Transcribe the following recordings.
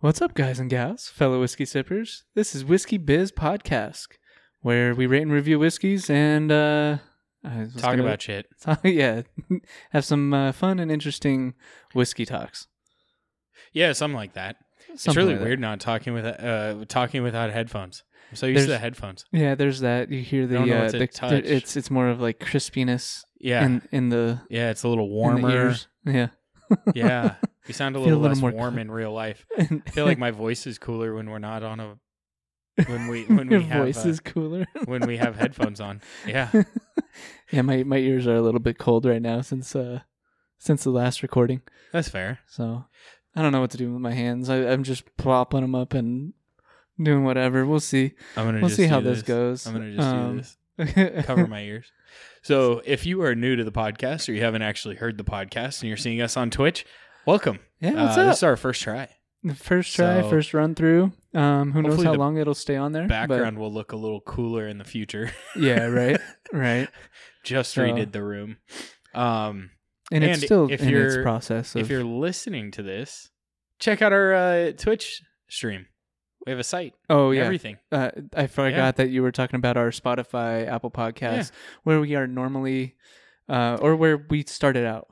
What's up, guys and gals, fellow whiskey sippers? This is Whiskey Biz Podcast, where we rate and review whiskeys and uh, Talk gonna- about shit. yeah, have some uh, fun and interesting whiskey talks. Yeah, something like that. it's really like that. weird not talking with uh talking without headphones. I'm so used to the headphones. Yeah, there's that. You hear the, uh, the, touch. the- it's it's more of like crispiness Yeah, in in the yeah, it's a little warmer. Yeah, yeah, you sound a Feel a little, little less more warm cl- in real life. I feel like my voice is cooler when we're not on a when we when your we have voice uh, is cooler. when we have headphones on. Yeah, yeah, my my ears are a little bit cold right now since uh since the last recording. that's fair. So I don't know what to do with my hands. I, I'm just plopping them up and doing whatever. We'll see. I'm gonna We'll just see how this goes. I'm gonna just Um, do this. Cover my ears. So, if you are new to the podcast or you haven't actually heard the podcast and you're seeing us on Twitch, welcome. yeah, what's Uh, up? This is our first try. First try, So- first run through. Um, who knows how long it'll stay on there? but- Background will look a little cooler in the future. yeah, right, right. Just So- redid the room. Um, And, it's still if in its you're- process. Of, if you're listening to this, check out our uh, Twitch stream. We have a site. oh yeah, Everything. uh, I forgot that you were talking about our Spotify, Apple Podcasts, where we are normally, uh, or where we started out.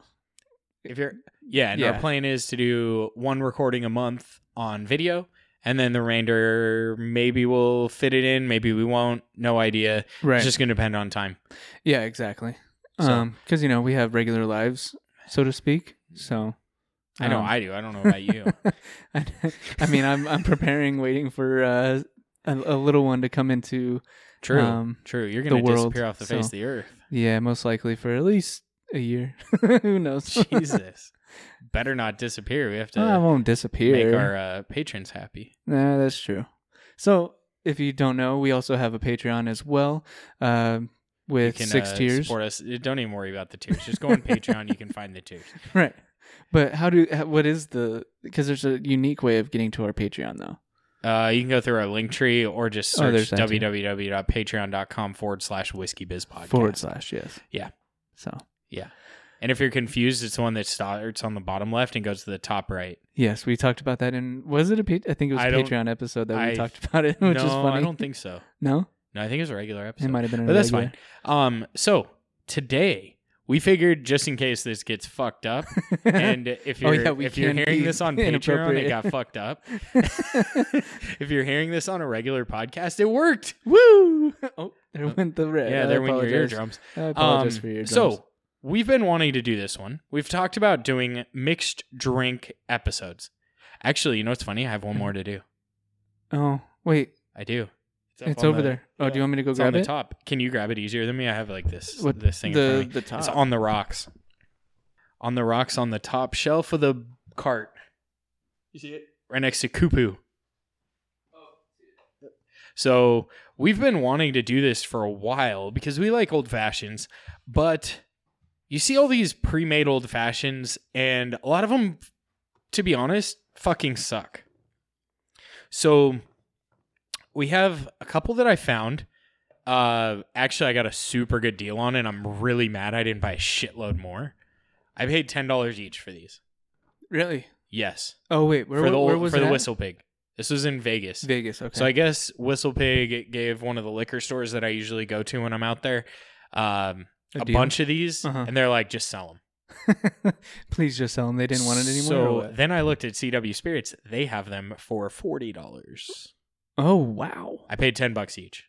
If you're yeah, and Yeah. our plan is to do one recording a month on video, and then the remainder maybe we'll fit it in, maybe we won't. No idea. Right. It's just gonna depend on time. yeah, exactly. So- Um, because you know we have regular lives, so to speak. So I know um, I do. I don't know about you. I, I mean, I'm I'm preparing, waiting for uh, a, a little one to come into. True. Um, True. You're gonna world, disappear off the face of the earth. Yeah, most likely for at least a year. Who knows? Jesus. Better not disappear. We have to I won't disappear. make our uh, patrons happy. Nah, that's true. So, if you don't know, we also have a Patreon as well, um, You with can six uh, tiers. support us. Uh, Don't even worry about the tiers. Just go on Patreon. You can find the tiers. Right. But how do what is the because there's a unique way of getting to our Patreon though. Uh, you can go through our Linktree or just Oh, search too. www.patreon.com forward slash whiskey biz podcast. Forward slash yes. Yeah. So And if you're confused, it's the one that starts on the bottom left and goes to the top right. yes, we talked about that in was it a pa- I think it was I a don't- Patreon episode that we I- talked about it, which no, is funny. I don't think so. no, No, I think it was a regular episode. it might have been. But that's fine. Um, so today we figured just in case this gets fucked up, and if Oh, you're yeah, we if you're can hearing be this on Patreon, it inappropriate. got fucked up. if you're hearing this on a regular podcast, it worked. Woo! Oh, there went the red. Yeah, I there went your apologize. eardrums. I apologize Um, for your eardrums. So we've been wanting to do this one. We've talked about doing mixed drink episodes. Actually, you know what's funny? I have one more to do. oh wait, I do. up it's over the- there. Oh, do you want me to go It's grab on the it? top. Can you grab it easier than me? I have like this What this thing in front the of me. the top? It's on the rocks. On the rocks on the top shelf of the cart. You see it? Right next to Kupu. Oh. So we've been wanting to do this for a while because we like old fashions, but you see all these pre-made old fashions, and a lot of them, to be honest, fucking suck. So we have a couple that I found. Uh, actually, I got a super good deal on, and I'm really mad I didn't buy a shitload more. I paid ten dollars each for these. really? Yes, Oh wait, where, for the where was for the at? Whistle Pig. This was in Vegas. Vegas. Okay. So I guess Whistle Pig gave one of the liquor stores that I usually go to when I'm out there um, A a, bunch of these, Uh-huh. and they're like, just sell them. Please just sell them. They didn't want it anymore. So then I looked at CW Spirits; they have them for forty dollars. oh wow. I paid ten bucks each.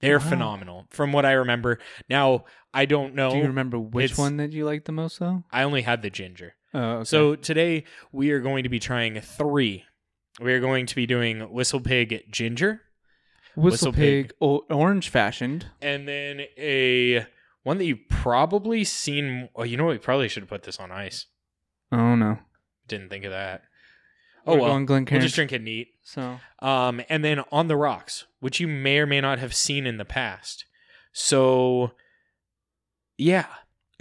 They're Wow. phenomenal, from what I remember. Now I don't know. Do you remember which one that you liked the most though? I only had the ginger. Oh, okay. So today we are going to be trying three. We are going to be doing Whistle Pig Ginger, Whistle, Whistle Pig, Pig. o- orange fashioned. and then a one that you've probably seen. Oh, you know what? We probably should have put this on ice. Oh no. Didn't think of that. Oh We're well, we'll just drink it neat. So Um, and then on the rocks, which you may or may not have seen in the past. So, yeah.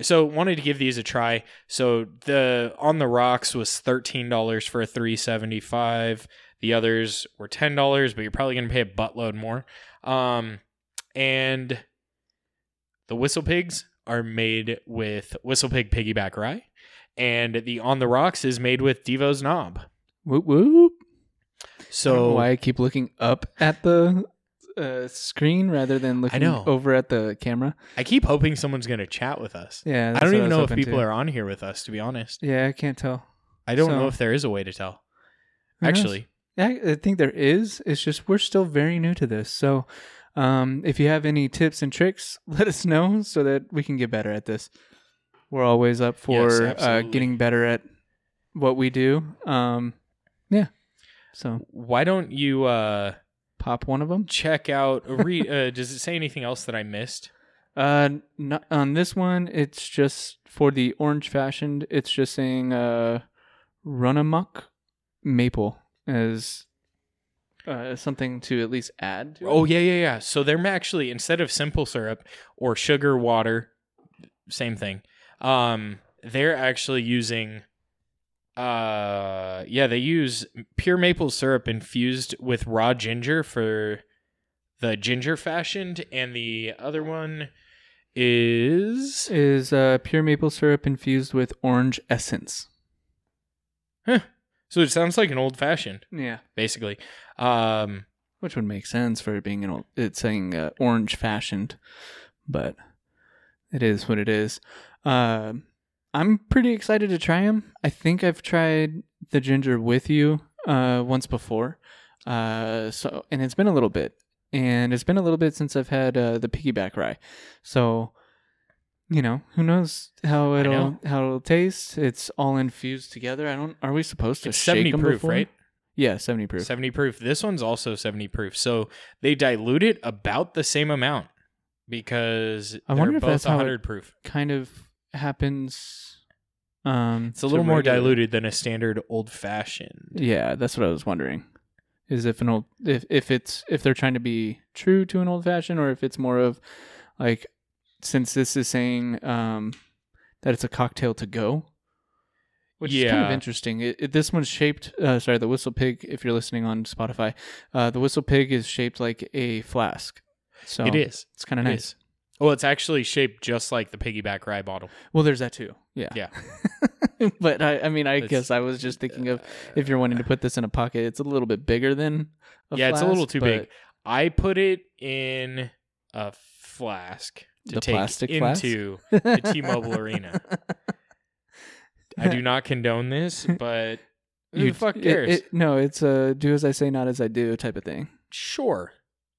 So wanted to give these a try. So the on the rocks was thirteen dollars for a three seventy five. The others were ten dollars, but you're probably gonna pay a buttload more. Um, and the whistle pigs are made with whistle pig piggyback rye, and the on the rocks is made with Devo's knob. whoop whoop. I So why I keep looking up at the uh, screen rather than looking over at the camera. I keep hoping someone's going to chat with us. Yeah, I don't even was know if people to. are on here with us, to be honest. Yeah, I can't tell. I don't know if there is a way to tell. Knows? Actually, Yeah, I think there is. It's just we're still very new to this. So, um, if you have any tips and tricks, let us know so that we can get better at this. We're always up for Yes, uh, getting better at what we do. Um, yeah. So why don't you uh, pop one of them. check out? Re- uh, does it say anything else that I missed? Uh, not, on this one, it's just for the orange fashioned. It's just saying uh, run amok maple as uh, something to at least add. To it. Oh yeah, yeah, yeah. So they're actually instead of simple syrup or sugar water, same thing. Um, they're actually using. Uh, yeah, they use pure maple syrup infused with raw ginger for the ginger fashioned, and the other one is is uh, pure maple syrup infused with orange essence. so it sounds like an old fashioned, Yeah, basically. Um, which would make sense for it being an old. It's saying uh, orange fashioned, but it is what it is. Um, I'm pretty excited to try them. I think I've tried the ginger with you uh, once before, uh, so and it's been a little bit, and it's been a little bit since I've had uh, the piggyback rye. So, you know, who knows how it'll know. how it'll taste? It's all infused together. I don't. Are we supposed to it's shake seventy 'em proof, before? right? Yeah, seventy proof. 70 proof. This one's also 70 proof. So they dilute it about the same amount because I they're wonder if both that's how it- 100 proof. kind of happens. Um, It's a little more regular- diluted than a standard old fashioned. Yeah, that's what I was wondering. Is if an old if if it's if they're trying to be true to an old fashioned or if it's more of like since this is saying um that it's a cocktail to go. Which is kind of interesting. It, it, this one's shaped. Uh, sorry, the whistle pig. If you're listening on Spotify, uh, the whistle pig is shaped like a flask. So it is. It's kind of nice. is. Well, it's actually shaped just like the piggyback rye bottle. Well, there's that too. Yeah. Yeah. but I, I mean, I It's- guess I was just thinking of if you're wanting to put this in a pocket, it's a little bit bigger than. A Yeah, it's a little too big. I put it in a flask to take plastic flask? into the T-Mobile Arena. I do not condone this, but who the fuck it- cares? it- no, it's a do as I say, not as I do type of thing. sure.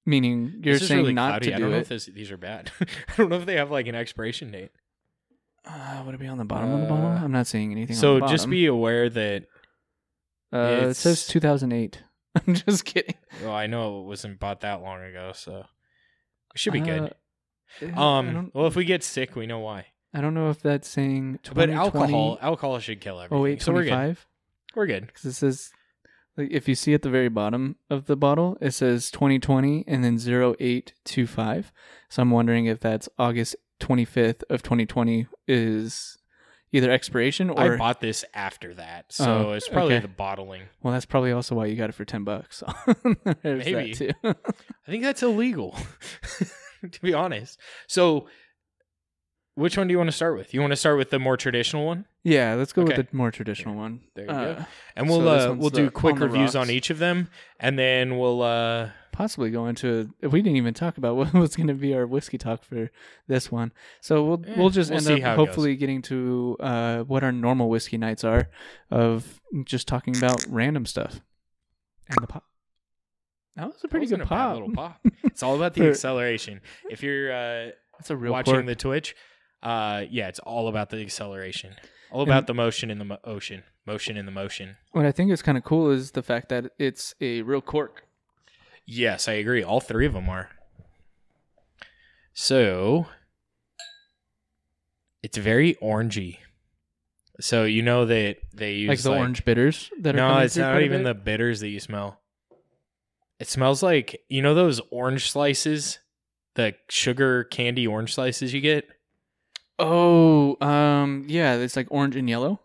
Meaning you're saying really not cloudy. to I don't do know it. if this, these are bad. I don't know if they have like an expiration date. Uh, would it be on the bottom of the bottle? Uh, I'm not seeing anything. on So just be aware that. Uh, it says 2008. I'm just kidding. Well, I know it wasn't bought that long ago, so it should be good. Uh, I Um. Well, if we get sick, we know why. I don't know if that's saying. But 2020 alcohol, alcohol should kill everything. Oh wait, so we're good. 25. We're good. because it says like if you see at the very bottom of the bottle it says 2020 and then 0825 so i'm wondering if that's august 25th of 2020 is either expiration or I bought this after that, so Oh, it's probably okay. the bottling. well that's probably also why you got it for 10 bucks Maybe. I think that's illegal, to be honest. So, which one do you want to start with? You want to start with the more traditional one, yeah let's go Okay. with the more traditional one There you Uh, go. and we'll So uh, we'll do quick On reviews on each of them, and then we'll uh, possibly go into we didn't even talk about what was going to be our whiskey talk for this one so we'll Eh, we'll just we'll end up hopefully getting to uh what our normal whiskey nights are of just talking about random stuff and the pop that was a pretty that good pop little pop. It's all about the acceleration. If you're uh, that's a real watching quirk. the Twitch, uh, yeah, it's all about the acceleration, all about And- the motion in the mo- ocean, motion in the motion. what i think is kind of cool is the fact that it's a real cork Yes, I agree. All three of them are. So it's very orangey. So you know that they use like the orange bitters that are No, it's not even the bitters that you smell. It smells like you know those orange slices, the sugar candy orange slices you get. Oh um yeah it's like orange and yellow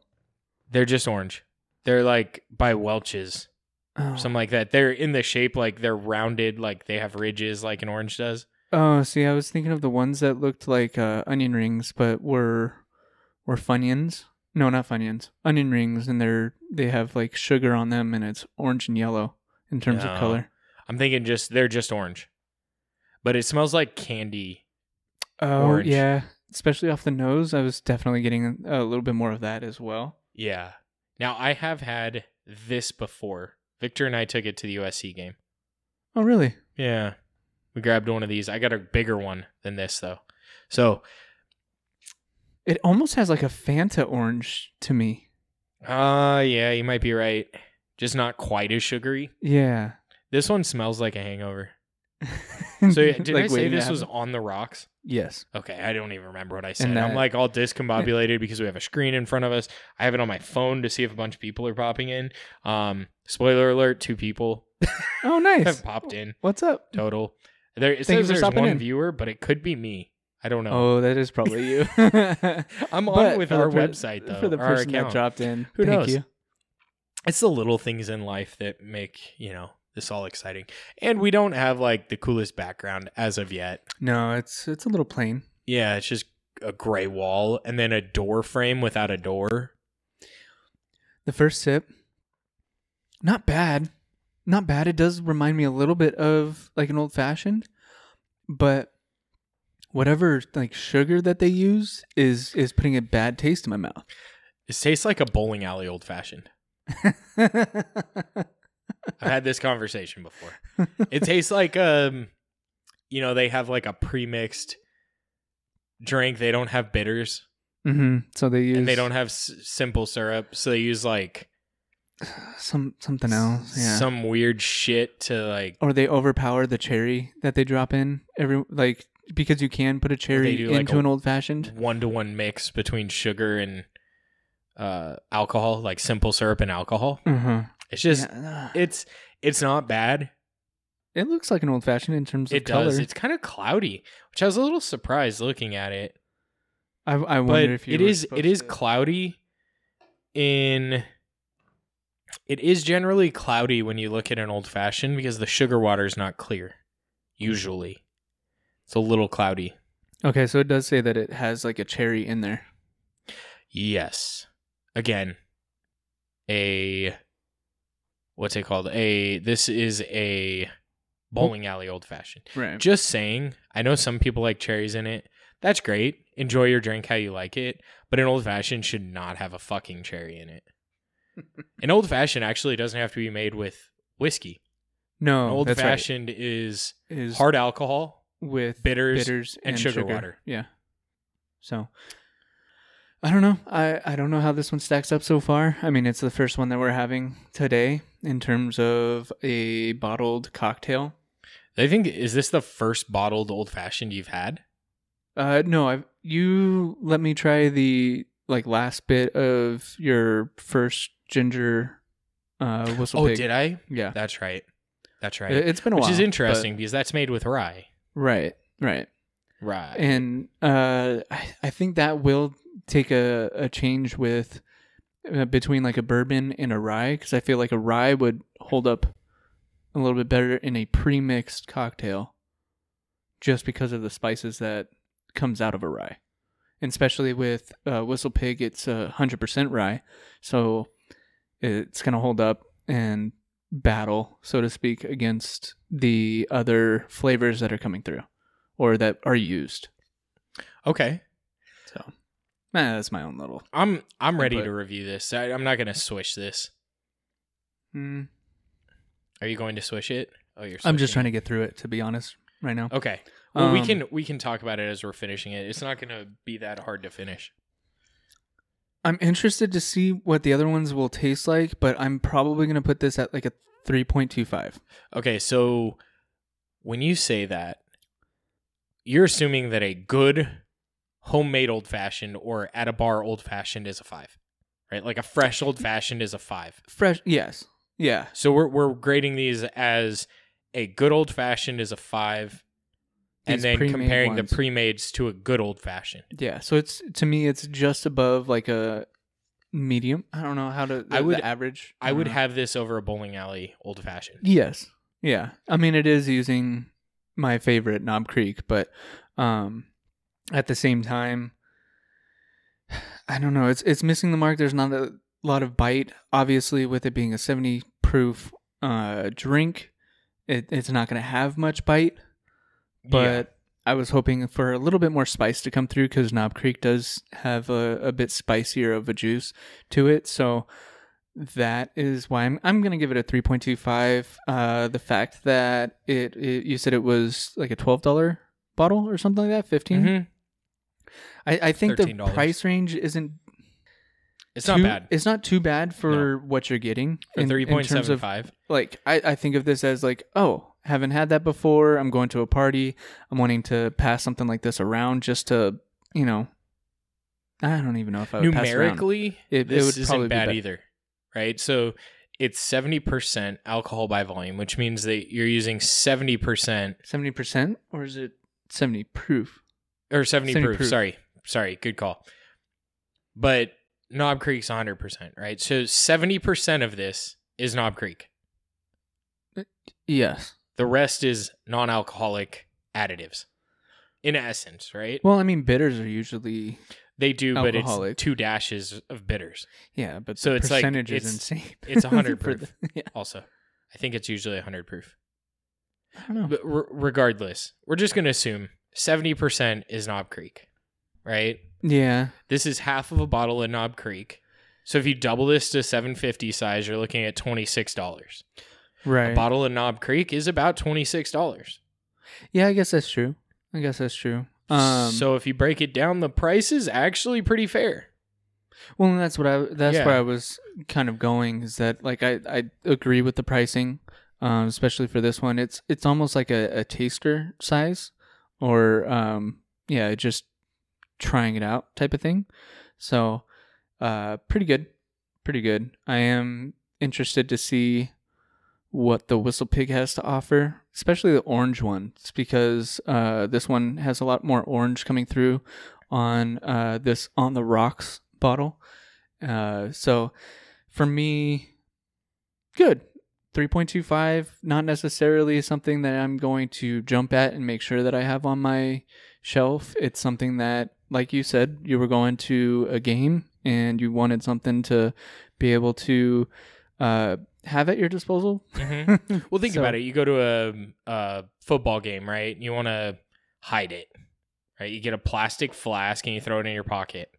They're just orange. They're like by Welch's, oh. something like that. They're in the shape like they're rounded, like they have ridges, like an orange does. Oh, see, I was thinking of the ones that looked like uh, onion rings, but were were funyuns. No, not funyuns. Onion rings, and they're they have like sugar on them, and it's orange and yellow. in terms No. of color. I'm thinking just they're just orange, but it smells like candy. Oh Orange. yeah, especially off the nose. I was definitely getting a little bit more of that as well. Yeah. Now I have had this before. Victor and I took it to the USC game. Oh really? Yeah. We grabbed one of these. I got a bigger one than this though. So, It almost has like a Fanta orange to me. uh yeah, you might be right. Just not quite as sugary. Yeah. This one smells like a hangover. So did I Like say waiting to this was on the rocks? Yes. Okay, I don't even remember what I said. And I'm like all discombobulated because we have a screen in front of us. I have it on my phone to see if a bunch of people are popping in. Um, spoiler alert: two people Oh nice. have popped in What's up? total. There it you says for there's stopping one in. viewer, but it could be me. I don't know. Oh, that is probably you. I'm on But with for the our per- website though. For the our person that account. dropped in. Who Thank knows? you. It's the little things in life that make you know this all exciting. And we don't have like the coolest background as of yet. No, it's it's a little plain. Yeah, it's just a gray wall and then a door frame without a door. The first sip, not bad, not bad. It does remind me a little bit of like an old fashioned, but whatever like sugar that they use is is putting a bad taste in my mouth. It tastes like a bowling alley old fashioned. I've had this conversation before. It tastes like um you know, they have like a pre-mixed drink. They don't have bitters hmm So they use and they don't have s- simple syrup, so they use like some something else. Yeah. some weird shit to like or they overpower the cherry that they drop in every like because you can put a cherry like, into a- an old fashioned. one-to-one mix between sugar and uh alcohol, like simple syrup and alcohol. Uh-huh. It's just Yeah. it's it's not bad. It looks like an old fashioned in terms of It color. does. It's kind of cloudy, which I was a little surprised looking at it. I I wonder if you it is it is to- cloudy in it is generally cloudy when you look at an old fashioned because the sugar water is not clear usually it's a little cloudy Okay, so it does say that it has like a cherry in there. yes again a what's it called a this is a bowling alley old fashioned Right. just saying i know some people like cherries in it that's great enjoy your drink how you like it but an old fashioned should not have a fucking cherry in it an old fashioned actually doesn't have to be made with whiskey no, an old that's right. fashioned is is hard alcohol with bitters, bitters and and, sugar water. Yeah. So I don't know. I I don't know how this one stacks up so far. I mean, it's the first one that we're having today in terms of a bottled cocktail. i think is this the first bottled old fashioned you've had Uh no, I've you let me try the like last bit of your first ginger uh whistle oh pig. did i Yeah. that's right that's right It- It's been a which while. is but- interesting because that's made with rye Right. Right. rye and uh, I, I think that will take a, a change with uh, between like a bourbon and a rye because I feel like a rye would hold up a little bit better in a pre-mixed cocktail, just because of the spices that comes out of a rye, and especially with uh, Whistle Pig, it's a hundred percent rye, so it's gonna hold up and battle, so to speak, against the other flavors that are coming through or that are used. okay eh, that's my own little. i'm i'm ready Input. to review this I, i'm not gonna swish this Mm, Are you going to swish it? Oh, you're. I'm just trying to get through it, to be honest, right now. Okay. Well, we Um, can we can talk about it as we're finishing it. It's not going to be that hard to finish. I'm interested to see what the other ones will taste like, but I'm probably going to put this at like a 3.25. Okay, so when you say that, you're assuming that a good homemade old fashioned or at a bar old fashioned is a five, right? Like a fresh old fashioned is a five. Fresh, yes. Yeah. So we're we're grading these as a good old fashioned is a five, and These then comparing ones. the pre-mades to a good old fashioned. Yeah. So it's, to me, it's just above like a medium. I don't know how to, the, I would- average. I would know. have this over a bowling alley old fashioned. Yes. Yeah. I mean, it is using my favorite Knob Creek, but um, at the same time, I don't know. It's it's missing the mark. There's not a lot of bite, obviously, with it being a 70 proof uh, drink. It, it's not going to have much bite, but I was hoping for a little bit more spice to come through because Knob Creek does have a, a bit spicier of a juice to it. So that is why I'm I'm gonna give it a 3.25. Uh, the fact that it, it you said it was like a twelve dollar bottle or something like that, 15 yeah. I, I think the $13. price range isn't it's too, not bad It's not too bad for what you're getting for in- three terms of five. like I, I think of this as like oh haven't had that before i'm going to a party i'm wanting to pass something like this around just to you know i don't even know if i would pass it around. Numerically, It- this would isn't probably be bad either, right? So it's seventy percent alcohol by volume, which means that you're using seventy percent 70% or is it 70 proof or 70, 70 proof. proof. Sorry, sorry, good call. But Knob Creek's hundred percent, right? So seventy percent of this is Knob Creek. yes The rest is non-alcoholic additives, in essence, right? well i mean bitters are usually They do, but it's two dashes of bitters. yeah but So the it's like- percentage is it's- insane it's 100 For proof. the- yeah Also, I think it's usually hundred proof. i don't know But re- regardless, we're just going to assume 70% is Knob Creek, right? yeah This is half of a bottle of Knob Creek. So if you double this to 750 size, you're looking at $26. right A bottle of Knob Creek is about $26. yeah i guess that's true i guess that's true um so if you break it down, the price is actually pretty fair. Well, and that's what I that's Yeah. where I was kind of going is that like I I agree with the pricing, um, especially for this one. It's it's almost like a, a taster size, or um, yeah, just trying it out type of thing. So, uh, pretty good, pretty good. I am interested to see what the whistle pig has to offer, especially the orange one. It's because uh, this one has a lot more orange coming through on uh, this on the rocks bottle. Uh, so for me, good. 3.25, not necessarily something that I'm going to jump at and make sure that I have on my shelf. It's something that, like you said, you were going to a game and you wanted something to be able to uh, have at your disposal. Mhm. Well, think So- about it. You go to a, a football game, right? You want to hide it, right? You get a plastic flask and you throw it in your pocket.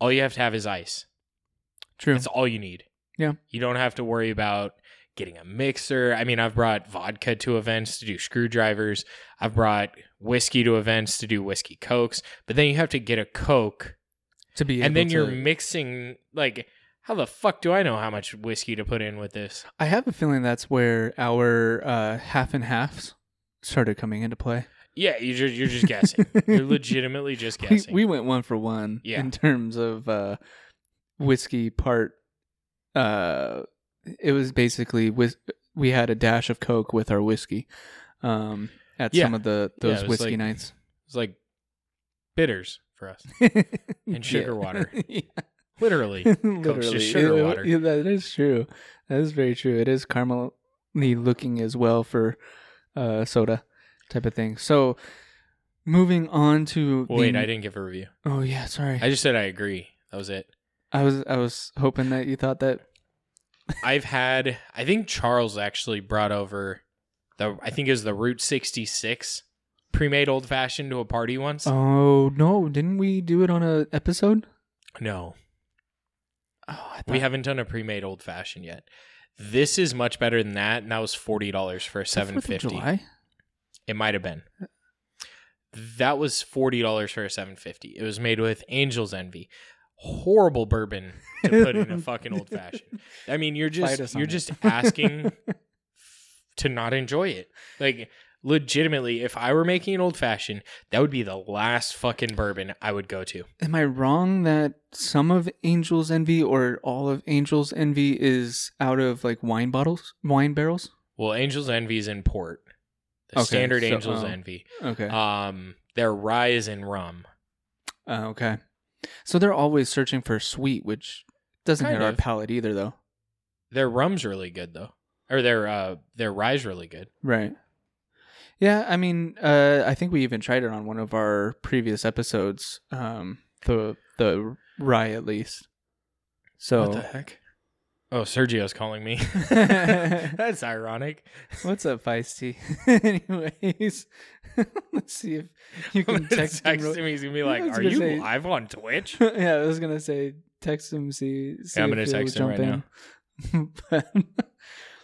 All you have to have is ice. True. That's all you need. Yeah. You don't have to worry about getting a mixer. I mean, I've brought vodka to events to do screwdrivers. I've brought whiskey to events to do whiskey cokes. But then you have to get a coke, to be and then able you're mixing. Like, how the fuck do I know how much whiskey to put in with this? I have a feeling that's where our uh, half and halves started coming into play. Yeah, you just, you're just guessing. you're legitimately just We, guessing. we went one for one Yeah. in terms of uh, whiskey part. Uh, it was basically whis- we had a dash of Coke with our whiskey um, at Yeah. some of the Yeah, those was whiskey like- nights. it's like bitters for us, and sugar water. literally. Literally, just sugar It- water. Yeah, that is true. That is very true. It is caramely looking as well for uh, soda type of thing. So moving on to Well, wait, the- I didn't give a review. Oh yeah, sorry. I just said I agree. That was it. I was I was hoping that you thought that. I've had. I think Charles actually brought over the. I think it was the Route 66 pre-made old fashioned to a party once. Oh no! Didn't we do it on a episode? No, Oh, I we haven't done a pre-made old fashioned yet. This is much better than that, and that was forty dollars for a seven fifty. It might have been. That was forty dollars for a seven fifty. It was made with Angel's Envy. Horrible bourbon to put in a fucking old fashioned. I mean, you're just you're it. just asking to not enjoy it. Like legitimately, if I were making an old fashioned, that would be the last fucking bourbon I would go to. Am I wrong that some of Angel's Envy or all of Angel's Envy is out of like wine bottles, wine barrels? Well, Angel's Envy is in port. The Okay, standard so- Angel's oh. Envy. Okay. Um, their rye is in rum. Uh, okay. So they're always searching for sweet, which doesn't Kind hit our palate either, though. Their rum's really good though, or their uh their rye's really good. Right. Yeah, I mean, uh, I think we even tried it on one of our previous episodes. Um, the the rye at least. So What the heck? Oh, Sergio's calling me. That's ironic. What's up, Feisty? Anyways, let's see if you can text, text him. him. He's gonna be like, "Are you say- live on Twitch?" yeah, I was gonna say text him. See, see I'm if gonna text him right in. But,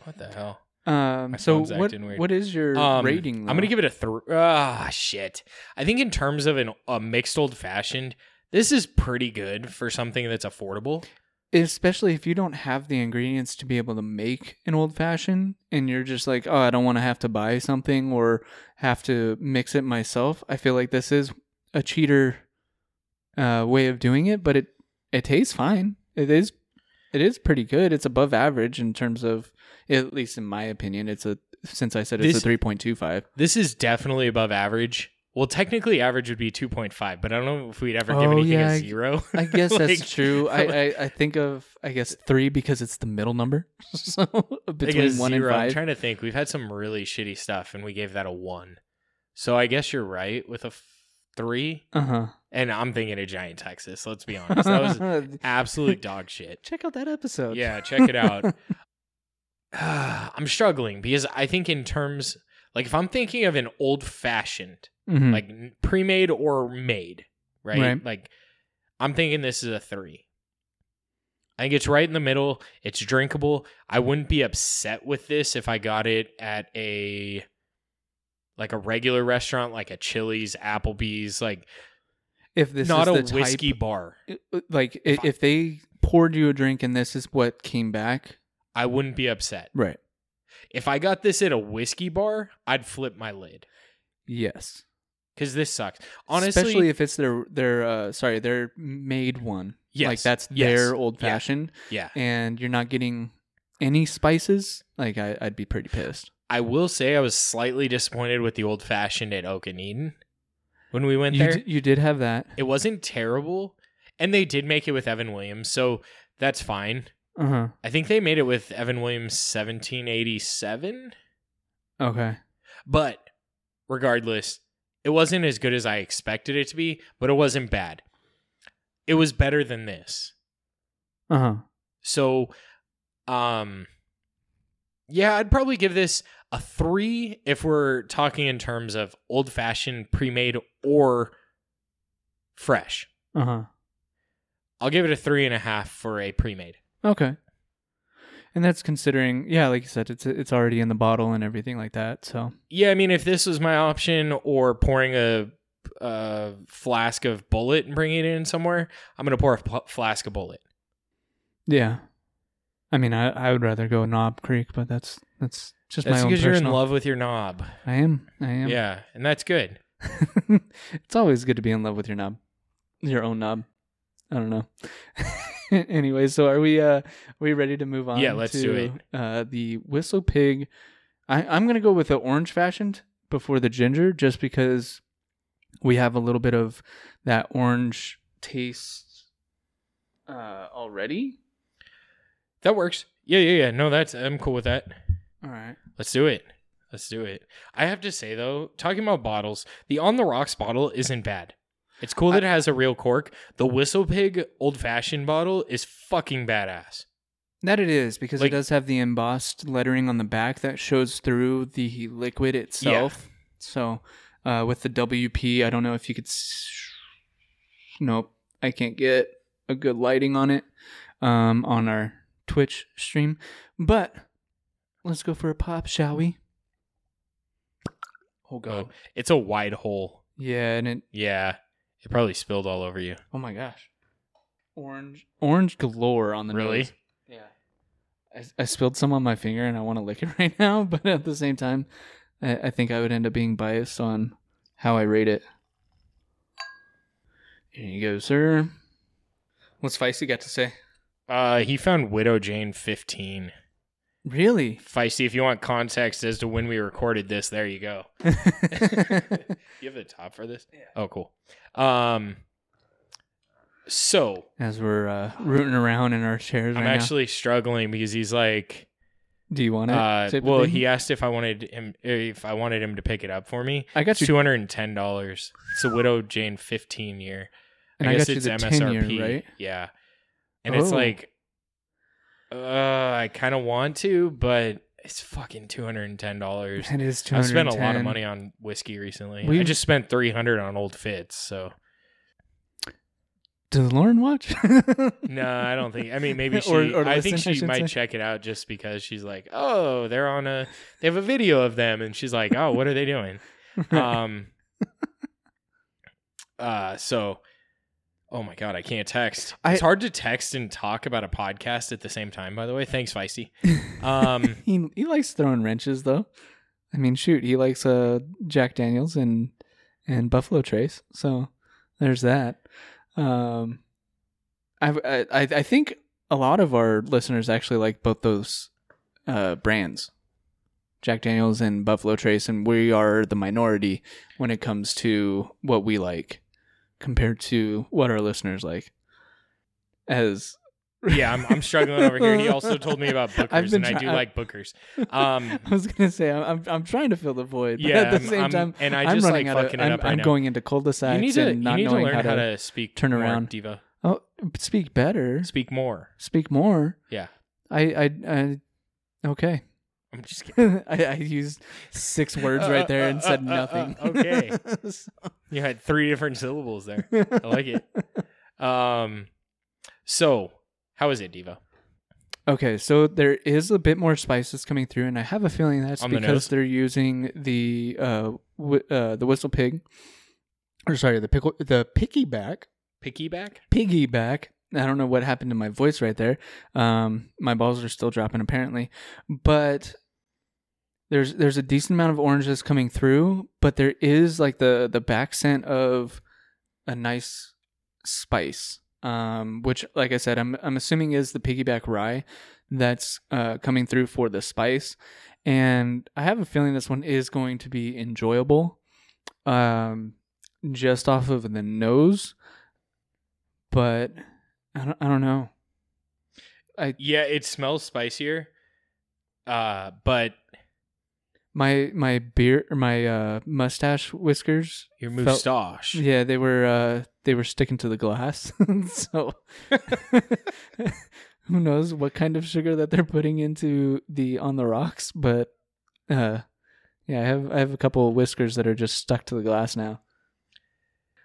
What the hell? um, so what? What is your Um, rating? I'm gonna give it a three. Ah, shit. I think in terms of an, a mixed old fashioned, this is pretty good for something that's affordable. especially if you don't have the ingredients to be able to make an old fashioned and you're just like oh i don't want to have to buy something or have to mix it myself i feel like this is a cheater uh, way of doing it but it it tastes fine it is it is pretty good it's above average in terms of at least in my opinion it's a since i said it's This- a 3.25 This is definitely above average. Well, technically, average would be 2.5, but I don't know if we'd ever give Oh, anything yeah, I- zero. i guess Like- that's true I, I i think of i guess three because it's the middle number so between one zero. and I'm five trying to think. We've had some really shitty stuff, and we gave that a one. So I guess you're right with a f- three. uh-huh And I'm thinking of Giant Texas. Let's be honest. That was absolute dog shit. Check out that episode. Yeah, check it out. I'm struggling because I think in terms like if I'm thinking of an old fashioned, Mhm. like pre-made or made, right? Right. Like I'm thinking this is a 3. I think it's right in the middle. It's drinkable. I wouldn't be upset with this if I got it at a like a regular restaurant like a Chili's, Applebee's, like if this not is a the whiskey type, bar. like If if, they poured you a drink and this is what came back, I wouldn't be upset. right? If I got this at a whiskey bar, I'd flip my lid. Yes. because this sucks. Honestly, especially if it's their their uh sorry their made one. yes, Like that's yes, their old fashioned, Yeah, and you're not getting any spices. Like I, I'd be pretty pissed. I will say I was slightly disappointed with the old fashioned at Oak and Eden when we went You there. d- you did have that. it wasn't terrible, and they did make it with Evan Williams, so that's fine. Uh huh. I think they made it with Evan Williams 1787, Okay. but regardless, it wasn't as good as I expected it to be, but it wasn't bad. It was better than this. Uh huh. So, um, yeah, I'd probably give this a three if we're talking in terms of old fashioned, pre made, or fresh. Uh huh. I'll give it a three and a half for a pre made. Okay. And that's considering, yeah, like you said, it's it's already in the bottle and everything like that. So Yeah, I mean, if this was my option or pouring a, a flask of Bulleit and bringing it in somewhere, I'm going to pour a pl- flask of Bulleit. yeah, I mean, I I would rather go Knob Creek, but that's that's just That's my own because you're in love with your knob. I am. I am. Yeah, and that's good. it's always good to be in love with your knob, your own knob. I don't know. anyway, so are we? uh Are we ready to move on? Yeah, let's to, do it. Uh, the whistle pig. I, I'm gonna go with the orange fashioned before the ginger, just because we have a little bit of that orange taste uh, already. That works. Yeah, yeah, yeah. No, that's I'm cool with that. All right. Let's do it. Let's do it. I have to say though, talking about bottles, the on the rocks bottle isn't bad. It's cool that it has a real cork. The Whistle Pig old fashioned bottle is fucking badass. That it is because Like- it does have the embossed lettering on the back that shows through the liquid itself. So, uh, with the WP, I don't know if you could. S- nope, I can't get a good lighting on it um, on our Twitch stream. But let's go for a pop, shall we? Oh god, Oh, it's a wide hole. yeah, and it. Yeah. It probably spilled all over you. Oh my gosh, orange, orange galore on the Really? nose. Yeah. I, I spilled some on my finger and I want to lick it right now, but at the same time, I, I think I would end up being biased on how I rate it. Here you go, sir. What's Feisty got to say? Uh he found Widow Jane 15. Really? Feisty, if you want context as to when we recorded this, there you go. As You have the top for this? Yeah. Oh, cool. Um so As we're uh, rooting around in our chairs I'm right actually struggling because he's like. Do you want it? Uh, well, he asked if I wanted him if I wanted him to pick it up for me. I got you, two hundred and ten dollars. It's a Widow Jane fifteen year. and I, I guess got you it's the MSRP, 10 year, right? Yeah, and it's Oh. like Uh, I kind of want to, but it's fucking two hundred and ten dollars. It is two I've spent a lot of money on whiskey recently. I We've- just spent three hundred on Old Fitz. So Does Lauren watch? no, I don't think. I mean, maybe she. Or- or I think listen, I she might say. check it out just because she's like, oh, they're on a. They have a video of them, and she's like, oh, what are they doing? Um. uh. So. Oh my god, I can't text. I- it's hard to text and talk about a podcast at the same time. By the way, thanks, Feisty. Um. he he likes throwing wrenches though. I mean, shoot, he likes uh Jack Daniels and and Buffalo Trace. So there's that. Um, I've, I I I think a lot of our listeners actually like both those uh brands, Jack Daniels and Buffalo Trace, and we are the minority when it comes to what we like compared to what our listeners like. As yeah, I'm, I'm struggling over here. He also told me about Booker's, and I do like Booker's. Um, I was gonna say I'm I'm, I'm trying to fill the void, but yeah, at the I'm- same I'm- time, and I I'm just like running out of. it I'm, up right going into cul-de-sacs you need to you and not need to learn how, how to, to speak turn more, around. diva. oh speak better, Speak more. speak more. Yeah, I I, I okay. I'm just kidding. I, I used six words Uh, right there uh, and uh, said uh, uh, nothing. okay. You had three different syllables there. I like it. Um, so how is it, diva? Okay, so there is a bit more spices coming through, and I have a feeling that's On the because nose? they're using the uh, w- uh the whistle pig, or sorry, the pickle the piggyback Piggyback? piggyback. I don't know what happened to my voice right there. Um, my balls are still dropping apparently, but there's there's a decent amount of oranges coming through, but there is like the the back scent of a nice spice. Um, which, like I said, I'm I'm assuming is the piggyback rye that's uh, coming through for the spice, and I have a feeling this one is going to be enjoyable. Um, just off of the nose, but I don't, I don't know. I Yeah, it smells spicier. Uh, but My my beard or my uh, mustache whiskers. your Felt- moustache. Yeah, they were uh, they were sticking to the glass. so who knows what kind of sugar that they're putting into the on the rocks? But uh, yeah, I have I have a couple of whiskers that are just stuck to the glass now.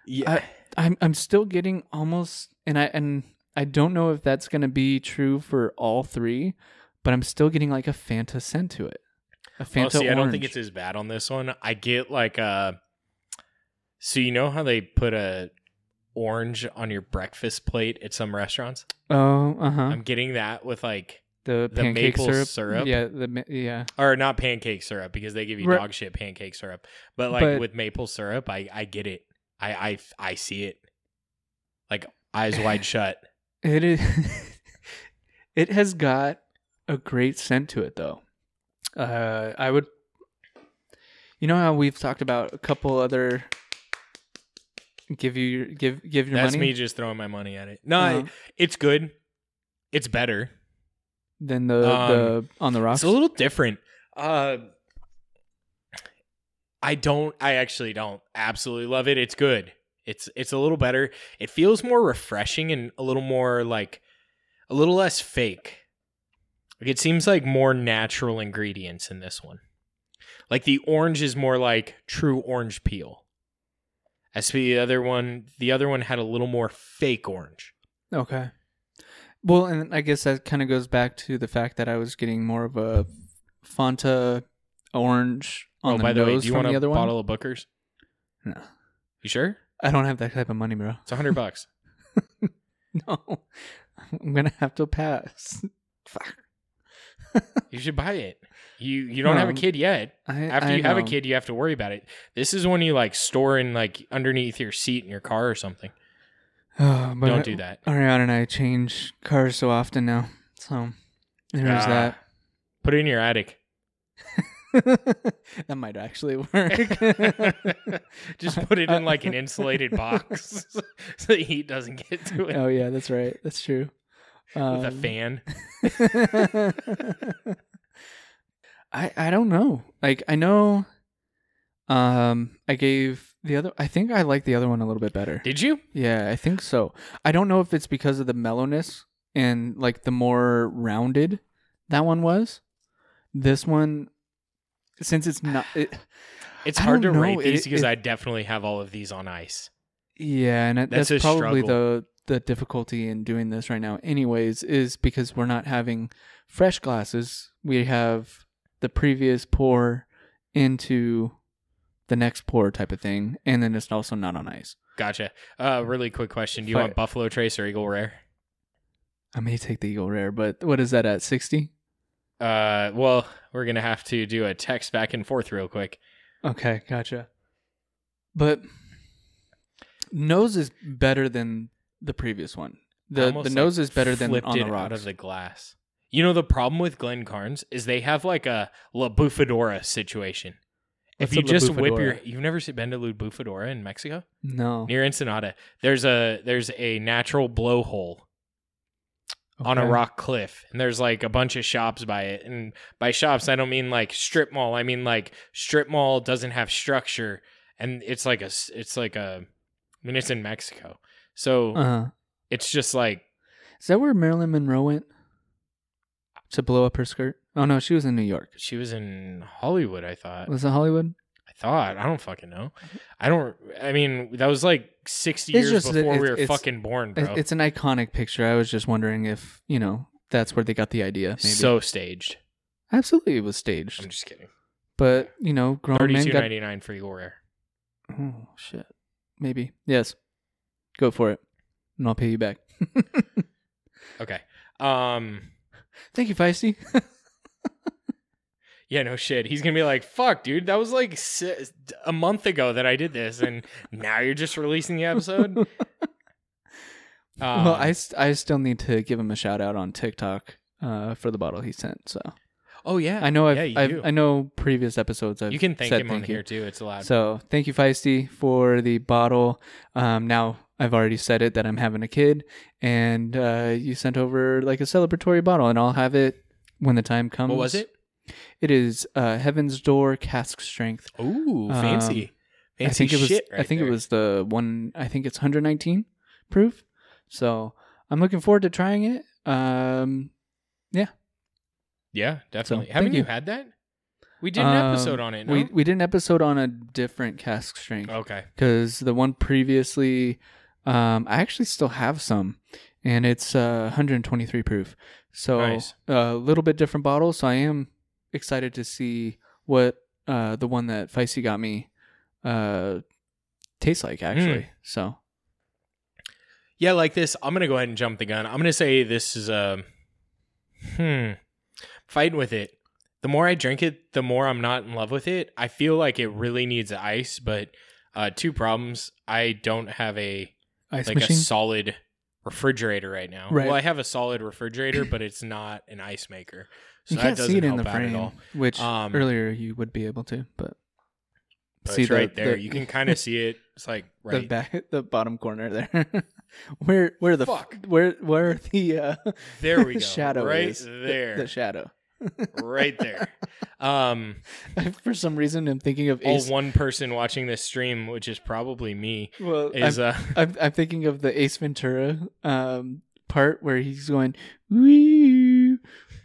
yeah. I'm I'm still getting almost and I and I don't know if that's gonna be true for all three, but I'm still getting like a Fanta scent to it. A Oh, Fanta see, orange. I don't think it's as bad on this one. I get like a. So you know how they put a orange on your breakfast plate at some restaurants? Oh, uh huh. I'm getting that with like, The the maple syrup. syrup? Yeah, the yeah. or not pancake syrup because they give you Right. dog shit pancake syrup, but like But- with maple syrup, I I get it. I I I see it. Like eyes wide shut. It is. it has got a great scent to it, though. Uh, I would. You know how we've talked about a couple other. Give you your- give give your money. That's money me just throwing my money at it. No, Uh-huh. I- it's good. It's better. than the Um, the on the rocks. It's a little different. Uh, I don't. I actually don't absolutely love it. It's good. It's it's a little better. It feels more refreshing and a little more like a little less fake. Like it seems like more natural ingredients in this one. Like the orange is more like true orange peel. As for the other one, the other one had a little more fake orange. Okay. Well, and I guess that kind of goes back to the fact that I was getting more of a Fanta orange on oh, the by the way, do you want the a other bottle one. of Booker's? No, You sure? I don't have that type of money, bro. It's a hundred bucks. No, I'm gonna have to pass. Fuck. You should buy it. You you don't have a kid yet. I, After I you have a kid, you have to worry about it. This is when you like store in like underneath your seat in your car or something. Oh, but don't do that. Ariana and I change cars so often now, so there's ah. that. Put it in your attic. that. might actually work. Just put it in like an insulated box so the heat doesn't get to it oh yeah, that's right. That's true. with a Um, fan. I I don't know. Like I know um I gave the other I think I like the other one a little bit better. Did you? Yeah, I think so. I don't know if it's because of the mellowness and like the more rounded that one was. This one, since it's not, it, It's hard to don't rate these it- because it- I definitely have all of these on ice. yeah, and That's that's, probably struggle. the the difficulty in doing this right now. Anyways, is because we're not having fresh glasses. We have the previous pour into the next pour type of thing, and then it's also not on ice. Gotcha. Uh, really quick question: Do you Fi- want Buffalo Trace or Eagle Rare? I may take the Eagle Rare, but what is that at sixty? Uh, well, we're gonna have to do a text back and forth real quick. Okay, gotcha. But nose is better than the previous one. The the nose like, is better than on the rocks. out of the glass. You know the problem with Glencairns is they have like a La Bufadora situation. if you just whip your, you've never been to La Bufadora in Mexico no near Ensenada. There's a there's a natural blowhole on a rock cliff and there's like a bunch of shops by it and by shops i don't mean like strip mall i mean like strip mall doesn't have structure and it's like a it's like a i mean it's in mexico so Uh-huh. it's just like Is that where Marilyn Monroe went to blow up her skirt? Oh no, she was in New York. she was in hollywood i thought Was it Hollywood? Thought i don't fucking know i don't i mean that was like 60 It's years just that before we it's- were it's- fucking born It- bro It's an iconic picture. I was just wondering if you know that's where they got the idea. Maybe. so staged absolutely, it was staged. i'm just kidding But you know, grown men got 32.99 for eagle rare Oh shit. Maybe. Yes. Go for it. And I'll pay you back. okay um Thank you, Feisty. Yeah, no shit. He's gonna be like, "Fuck, dude, that was like si- a month ago that I did this, and now you're just releasing the episode." Um, well, I, st- I still need to give him a shout out on TikTok uh, for the bottle he sent. So oh yeah, I know I've, yeah, I've. I know previous episodes I've you can thank him on thank you. here too. It's allowed. So thank you, Feisty, for the bottle. Um, now I've already said it that I'm having a kid, and uh, you sent over like a celebratory bottle, and I'll have it when the time comes. what was it? It is uh, Heaven's Door Cask Strength. Ooh, Um, fancy, fancy I think it was. shit. I think there. it was the one. I think it's 119 proof. So I'm looking forward to trying it. Um, Yeah, Yeah, definitely. thank Haven't you. you. had that? We did an episode um, on it. No? We we did an episode on a different cask strength okay. because the one previously, um, I actually still have some, and it's uh 123 proof. So Nice. a little bit different bottle. So I am excited to see what uh the one that Feisty got me uh tastes like actually. Mm. So Yeah, like this. I'm gonna go ahead and jump the gun. I'm gonna say this is a hmm fighting with it. The more I drink it, the more I'm not in love with it. I feel like it really needs ice, but uh, two problems. I don't have a ice like machine. a solid refrigerator right now. Right. Well, I have a solid refrigerator, but it's not an ice maker. So you can't see it in the frame, which Um, earlier you would be able to, but But see it's the- right there. the- you can kind of see it. It's like the right. back, the bottom corner there. where, where the Fuck. where, where the uh, There we go. shadow right is. The- there. the, shadow. right there. Um, For some reason, I'm thinking of all Ace. one person watching this stream, which is probably me, well, is I'm, uh I'm, I'm thinking of the Ace Ventura um, part where he's going, "Wee,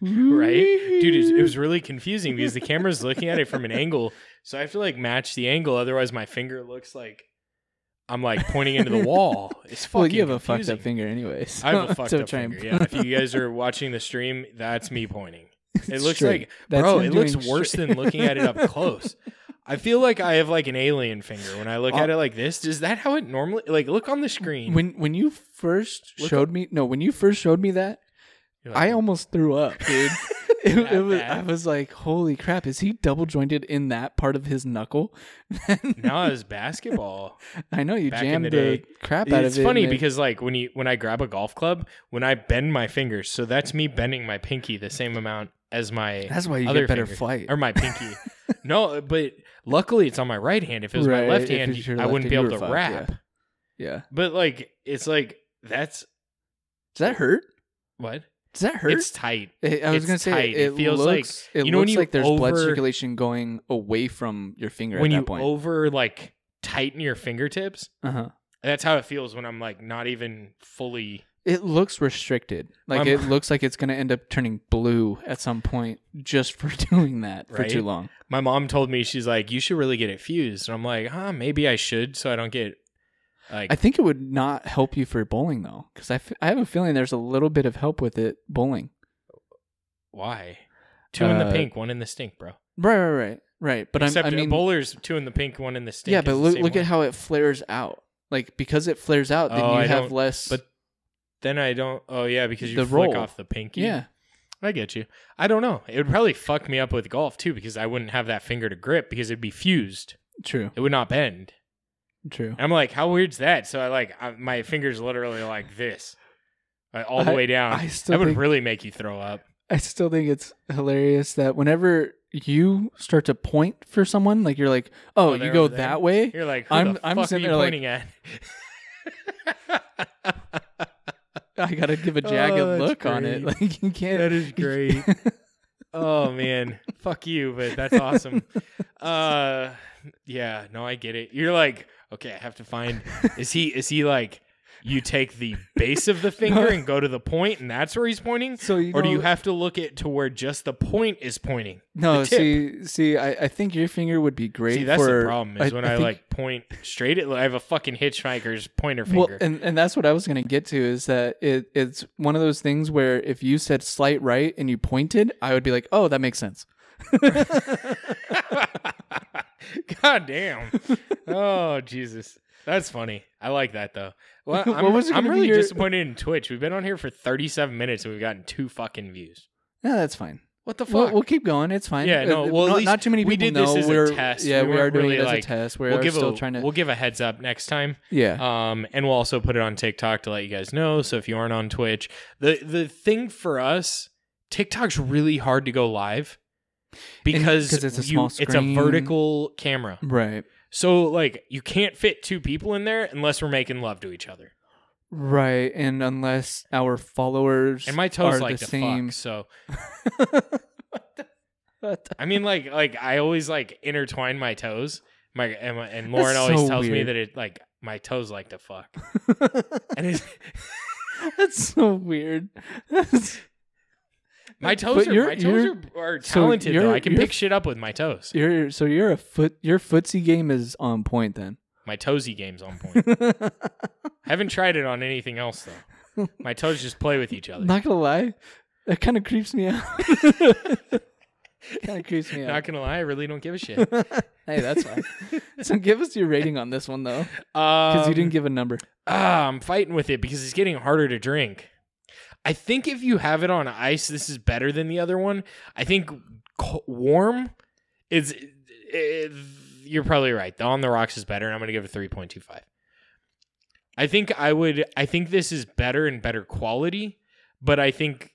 right, dude. It was, it was really confusing because the camera's looking at it from an angle, so I have to like match the angle. Otherwise, my finger looks like I'm like pointing into the wall. It's fucking. well, you have a fucked up finger, anyways. I have a fucked So up and- finger. Yeah, if you guys are watching the stream, that's me pointing. It looks straight. like, That's bro, it looks worse straight. than looking at it up close. I feel like I have like an alien finger when I look at it like this. Is that how it normally like? Look on the screen. when when you first Look showed me no when you first showed me that like, I almost threw up, dude. it, it was. I was like, "Holy crap! Is he double jointed in that part of his knuckle?" now it's basketball. I know you Back jammed the the, crap out it's of it. It's funny it- because like when you when I grab a golf club, when I bend my fingers, so that's me bending my pinky the same amount as my that's why you other get better finger. flight. or my pinky. no, but luckily it's on my right hand. If it was my left hand, it's I left wouldn't hand, be able to fucked, wrap. yeah. But like it's like that's Does that hurt? what Does that hurt? it's tight. It- I was it's gonna say tight. it, It feels like- looks, it you know looks like there's blood circulation going away from your finger when at you that point. over like tighten your fingertips. uh huh. That's how it feels when I'm like not even fully It looks restricted. Like My it looks like it's gonna end up turning blue at some point just for doing that for too long. My mom told me she's like, you should really get it fused. And I'm like, huh, maybe I should, so I don't get like I think it would not help you for bowling though, because I, f- I have a feeling there's a little bit of help with it bowling. why. Two in the Uh, pink, one in the stink, bro. Right, right, right, right. But I'm, Except I mean, bowlers, two in the pink, one in the stink. yeah, but look look at how it flares out. Like because it flares out, then Oh, you I have don't- less. but Then I don't. Oh yeah, because you The flick roll. off the pinky. yeah, I get you. I don't know. It would probably fuck me up with golf too because I wouldn't have that finger to grip because it'd be fused. true, It would not bend. True. I'm like, how weird's that? So I like I, my fingers literally like this, like, all the I- way down. I still that would really make you throw up. I still think it's hilarious that whenever you start to point for someone, like you're like, oh, Oh, you go that way. You're like, I'm- the I'm fuck are sitting you there like- at? I gotta give a jagged Oh, look on it. Like you can't. That is great. oh man, fuck you, but that's awesome. Uh, yeah, no, I get it. You're like, okay, I have to find. Is he? Is he like? You take the base of the finger and go to the point, and that's where he's pointing. so you Or do you have to look at to where just the point is pointing? No, see, see, I, I think your finger would be great. See, that's for, the problem. Is when I, think- like point straight at. I have a fucking hitchhiker's pointer finger. Well, and, and that's what I was gonna get to is that it it's one of those things where if you said slight right and you pointed, I would be like, oh, that makes sense. God damn. Oh Jesus. That's funny. I like that though. Well, What I'm, was it I'm really your- disappointed in Twitch. We've been on here for 37 minutes and we've gotten two fucking views. Yeah, that's fine. What the fuck? We'll, we'll keep going. It's fine. Yeah, no, Uh, well, at not, least not too many people we did this as a we're test. yeah We we, are doing really, it as like- a test. We're we'll give still a trying to we'll give a heads up next time. yeah Um, and we'll also put it on TikTok to let you guys know. So if you aren't on Twitch, the the thing for us, TikTok's really hard to go live because 'cause it's a you- small it's a vertical camera. right So like you can't fit two people in there unless we're making love to each other. right and unless our followers And my toes are like the to same fuck. So What the- I mean, like like I always like intertwine my toes. My and, my- and Lauren always tells me that it like my toes like to fuck. And it's, That's so weird. That's- my toes But are my toes are, are so talented though. I can pick shit up with my toes. You're so you're a foot your footsie game is on point then. My toesy game's on point. I haven't tried it on anything else though. My toes just play with each other. Not gonna lie, that kind of creeps me out. kind of creeps me out. Not gonna lie, I really don't give a shit. hey, that's fine. so give us your rating on this one though, Because because you didn't give a number. Ah, I'm fighting with it because it's getting harder to drink. I think if you have it on ice, this is better than the other one. I think warm is. eh, you're probably right. The on the rocks is better, and I'm going to give it 3.25. I think I would. I think this is better and better quality, but I think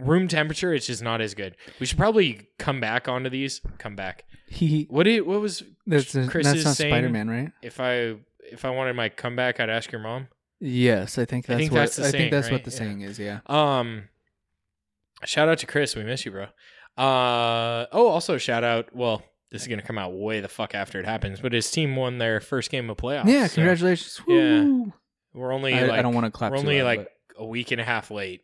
room temperature it's just not as good. We should probably come back onto these. Come back. He What did what was that's a, Chris that's not Spider Man, right? if I if I wanted my comeback, I'd ask your mom. Yes, I think I that's think what that's the I saying, think that's right? what the Yeah. saying is. Yeah. Um, shout out to Chris. We miss you, bro. Uh oh. Also, shout out. Well, this is gonna come out way the fuck after it happens, but his team won their first game of playoffs. Yeah, so congratulations. yeah. We're only. I, like, I don't want to clap. We're only loud, like but- a week and a half late.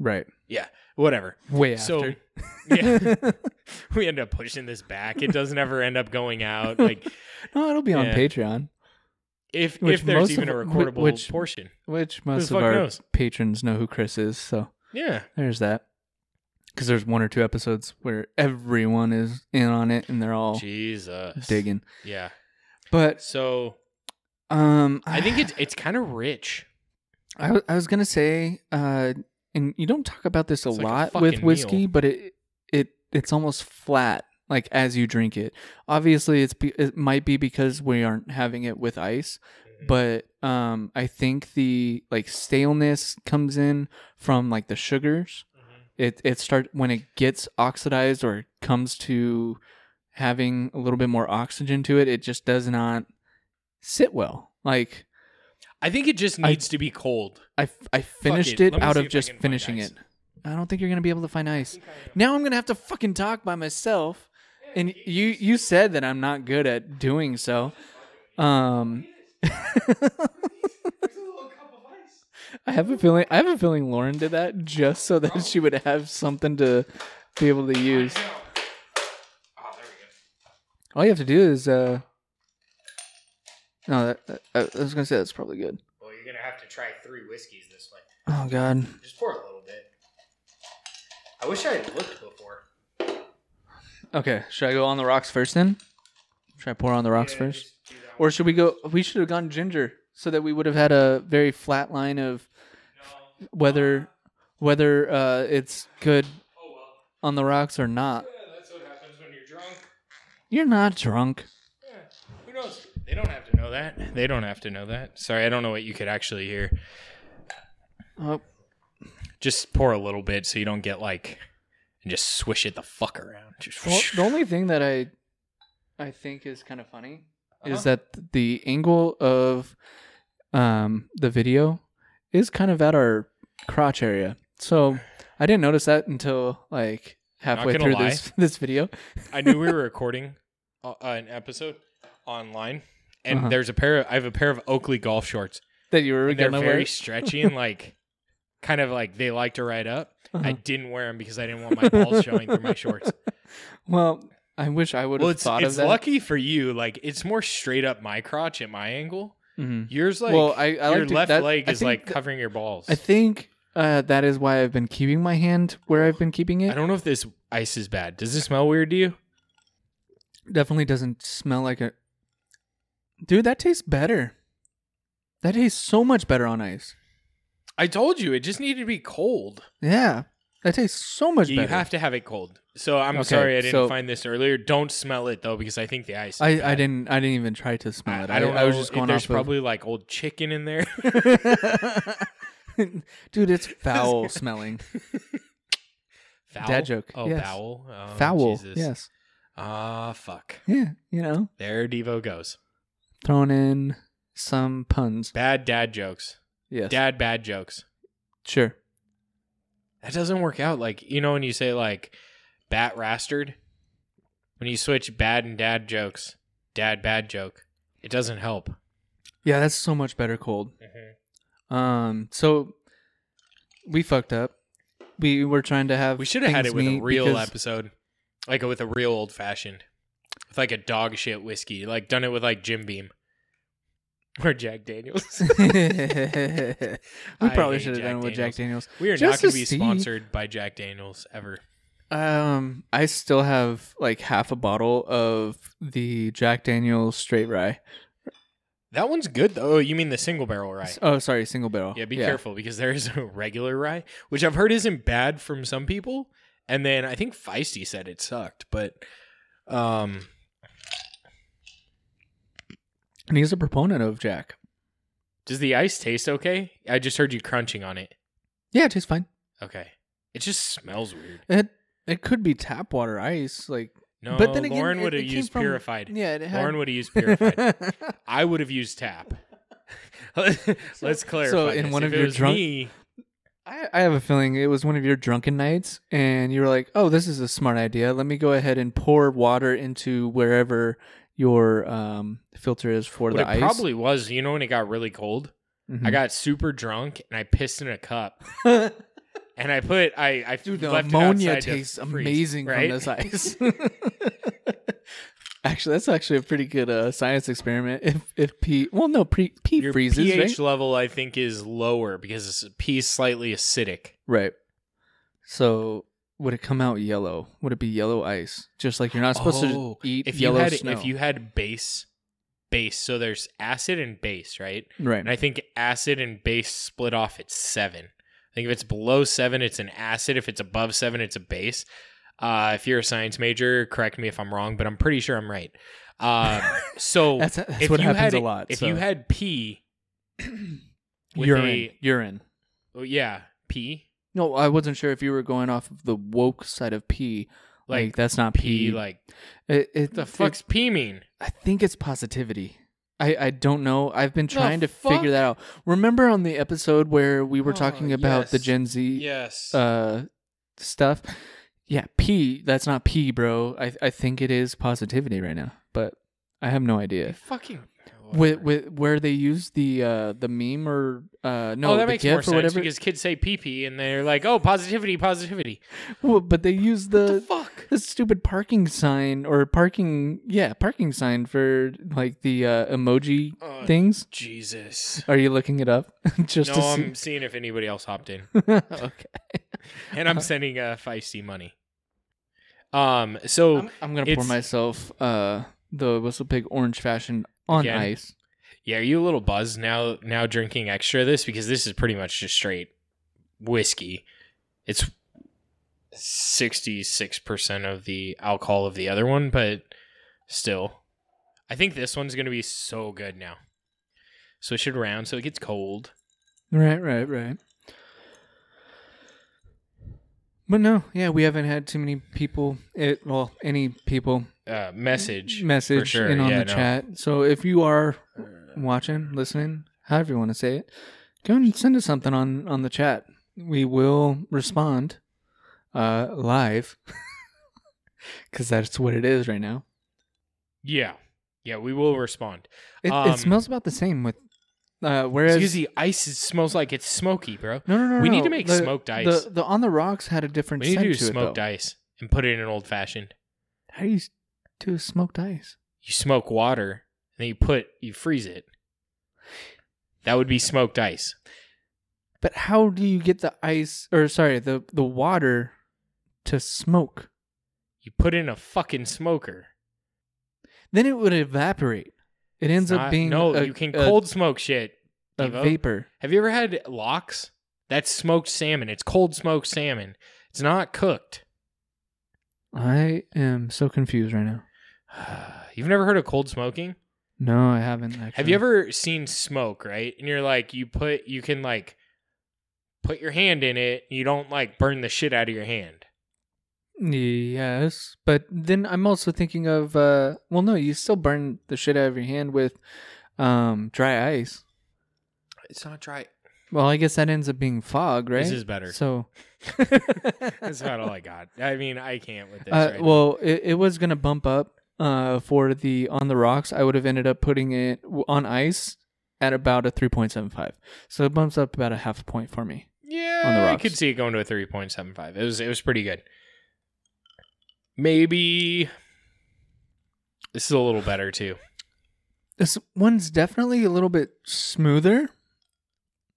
right. Yeah. Whatever. Way So, after. Yeah, we end up pushing this back. It doesn't ever end up going out. Like no, it'll be on Patreon, if Which if there's even a of- whi- recordable which- portion. which most of our knows? patrons know who Chris is. So Yeah. there's that. Because there's one or two episodes where everyone is in on it and they're all Jesus. digging. Yeah. But So um, I think it's it's kind of rich. I I was gonna say, uh, and you don't talk about this a It's like a lot with whiskey, meal. but it it it's almost flat, like as you drink it. Obviously, it's be, it might be because we aren't having it with ice, Mm-hmm. but um, I think the like staleness comes in from like the sugars. It it start when it gets oxidized or comes to having a little bit more oxygen to it. It just does not sit well. Like I think it just I- needs to be cold. I, I finished it. it, out of just finishing it. I don't think you're gonna be able to find ice. Now I'm gonna have to fucking talk by myself. And you you said that I'm not good at doing so. Um have a feeling. I have a feeling Lauren did that just so that she would have something to be able to use. Oh, there we go. All you have to do is. uh No, that, that- I was gonna say that's probably good. Well, you're gonna have to try three whiskeys this way. Oh God. Just pour a little bit. I wish I had looked before. Okay, should I go on the rocks first then? Should I pour on the rocks Yeah, first, just do that or should we go? We should have gone ginger so that we would have had a very flat line of one. whether whether uh, it's good Oh well. on the rocks or not. Yeah, that's what happens when you're drunk. You're not drunk. Yeah. Who knows? They don't have to know that. They don't have to know that. Sorry, I don't know what you could actually hear. Oh, Just pour a little bit so you don't get like and just swish it the fuck around. Just well, the only thing that I I think is kind of funny Uh-huh. is that the angle of um, the video is kind of at our crotch area. So I didn't notice that until like halfway through lie. this this video. I knew we were recording uh, an episode online, and Uh-huh. there's a pair. Of, I have a pair of Oakley golf shorts. that you were And they're very stretchy and like, kind of like they like to ride up. I Uh-huh. didn't wear them because I didn't want my balls showing through my shorts. Well, I wish I would have Well, it's thought it's of that. lucky for you. Like it's more straight up my crotch at my angle. Mhm. Yours like well, I, I your like to- left that- leg I is like th- covering your balls. I think uh, that is why I've been keeping my hand where I've been keeping it. I don't know if this ice is bad. Does it smell weird to you? Definitely doesn't smell like a. Dude, that tastes better. That tastes so much better on ice. I told you it just needed to be cold. Yeah, that tastes so much better. You better. have to have it cold. So I'm Okay, sorry I didn't so- find this earlier. Don't smell it though because I think the ice. is I, I bad. didn't I didn't even try to smell it. I, I don't know. I was just going there's off probably like old chicken in there. of. Dude, it's foul smelling. Foul? Dad joke, Oh, yes. foul. Oh, Foul. Jesus. Yes. Ah, fuck. Yeah. You know, There Devo goes. throwing in some puns. Bad dad jokes. Yes. Dad bad jokes. Sure. That doesn't work out. Like you know when you say like bat rastard, when you switch bad and dad jokes, dad bad joke, it doesn't help. Yeah, that's so much better cold. Um, so we fucked up. We were trying to have. We should have had it with a real because- episode, like with a real old fashioned, with like a dog shit whiskey, like done it with like Jim Beam or Jack Daniels. we I probably hate should have Jack done with Jack Daniels. we are Just not going to to be see. sponsored by Jack Daniels ever. Um, I still have like half a bottle of the Jack Daniels straight rye. That one's good though. Oh, you mean the single barrel rye? Oh, sorry, single barrel. Yeah, be careful because there is a regular rye, which I've heard isn't bad from some people. And then I think Feisty said it sucked, but um, And he's a proponent of Jack. does the ice taste okay? I just heard you crunching on it. Yeah, it tastes fine. Okay, it just smells weird. It it could be tap water ice, like. No, but then again, Lauren would have used from- purified. Yeah, it had. Lauren would have used purified. I would have used tap. Let's clarify. so in this. one If of your drunk- me, I, I have a feeling it was one of your drunken nights, and you were like, "Oh, this is a smart idea. Let me go ahead and pour water into wherever your um, filter is for what the it ice." probably was, you know, when it got really cold, Mhm. I got super drunk and I pissed in a cup. And I put I I Dude, the left it ammonia outside to tastes freeze, amazing right? from this ice. actually, that's actually a pretty good uh, science experiment. If if pee, well, no, pre, pee Your freezes, pH right? level I think is lower because pee is slightly acidic. Right. So would it come out yellow? Would it be yellow ice? Just like you're not supposed Oh, to eat If you yellow had snow. if you had base base, so there's acid and base, right? right. And I think acid and base split off at seven. I think if it's below seven, it's an acid. If it's above seven, it's a base. Uh, if you're a science major, correct me if I'm wrong, but I'm pretty sure I'm right. Um, so That's, that's if what you happens had a lot. If so. you had pee, urine, a- urine. oh, yeah, pee, No, I wasn't sure if you were going off of the woke side of P. Like, like that's not P. like it, it, the it- fuck's pee mean? I think it's positivity. I, I don't know. I've been trying to fuck? figure that out. Remember on the episode where we were Oh, talking about the yes. Gen Z Yes. uh stuff? Yeah, P. That's not P, bro. I I think it is positivity right now, but I have no idea. fucking with with where they use the uh the meme or uh no oh, that the makes more gif or sense whatever. because kids say pee pee and they're like, "Oh, positivity, positivity." Well, but they use the the fuck? the stupid parking sign or parking yeah parking sign for like the uh, emoji Oh, things. Jesus. Are you looking it up just no, see? I'm seeing if anybody else hopped in, okay. and I'm sending uh, feisty money. Um. So I'm, I'm gonna pour myself uh the whistle pig orange fashion on Again? ice. yeah, are you a little buzzed now? Now drinking extra of this because this is pretty much just straight whiskey. It's sixty six percent of the alcohol of the other one, but still, I think this one's gonna be so good now. Switch it around so it gets cold. Right, right, right. But no, yeah, we haven't had too many people. It well, any people Uh, message, message sure, in on yeah, the no. chat. So if you are watching, listening, however you want to say it, go and send us something on on the chat. We will respond uh live because that's what it is right now. Yeah, yeah, we will respond. It, Um, it smells about the same with. Uh, whereas Because the ice is, smells like it's smoky, bro. no, no, no, we need to make the- smoked ice. The the on the rocks had a different. We need to do to smoked though. ice and put it in an old fashioned. How do you do smoked ice? You smoke water and then you put you freeze it. That would be smoked ice. But how do you get the ice or sorry, the the water to smoke? You put in a fucking smoker. Then it would evaporate. It ends It's up being no. a, you can a- cold smoke shit. a Devo. vapor. Have you ever had lox? That's smoked salmon. It's cold smoked salmon. It's not cooked. I am so confused right now. You've never heard of cold smoking? No, I haven't actually. Have you ever seen smoke, right? And you're like, you put, you can like put your hand in it. You don't like burn the shit out of your hand. Yes, but then I'm also thinking of uh well no, you still burn the shit out of your hand with um dry ice. It's not dry. Well, I guess that ends up being fog, right? This is better. So That's about all I got. I mean, I can't with this. Uh, right well, it, it was gonna bump up uh, for the on the rocks. I would have ended up putting it on ice at about a three point seven five. So it bumps up about a half a point for me. yeah, on the I rocks. could see it going to a three point seven five. It was, it was pretty good. Maybe this is a little better too. This one's definitely a little bit smoother,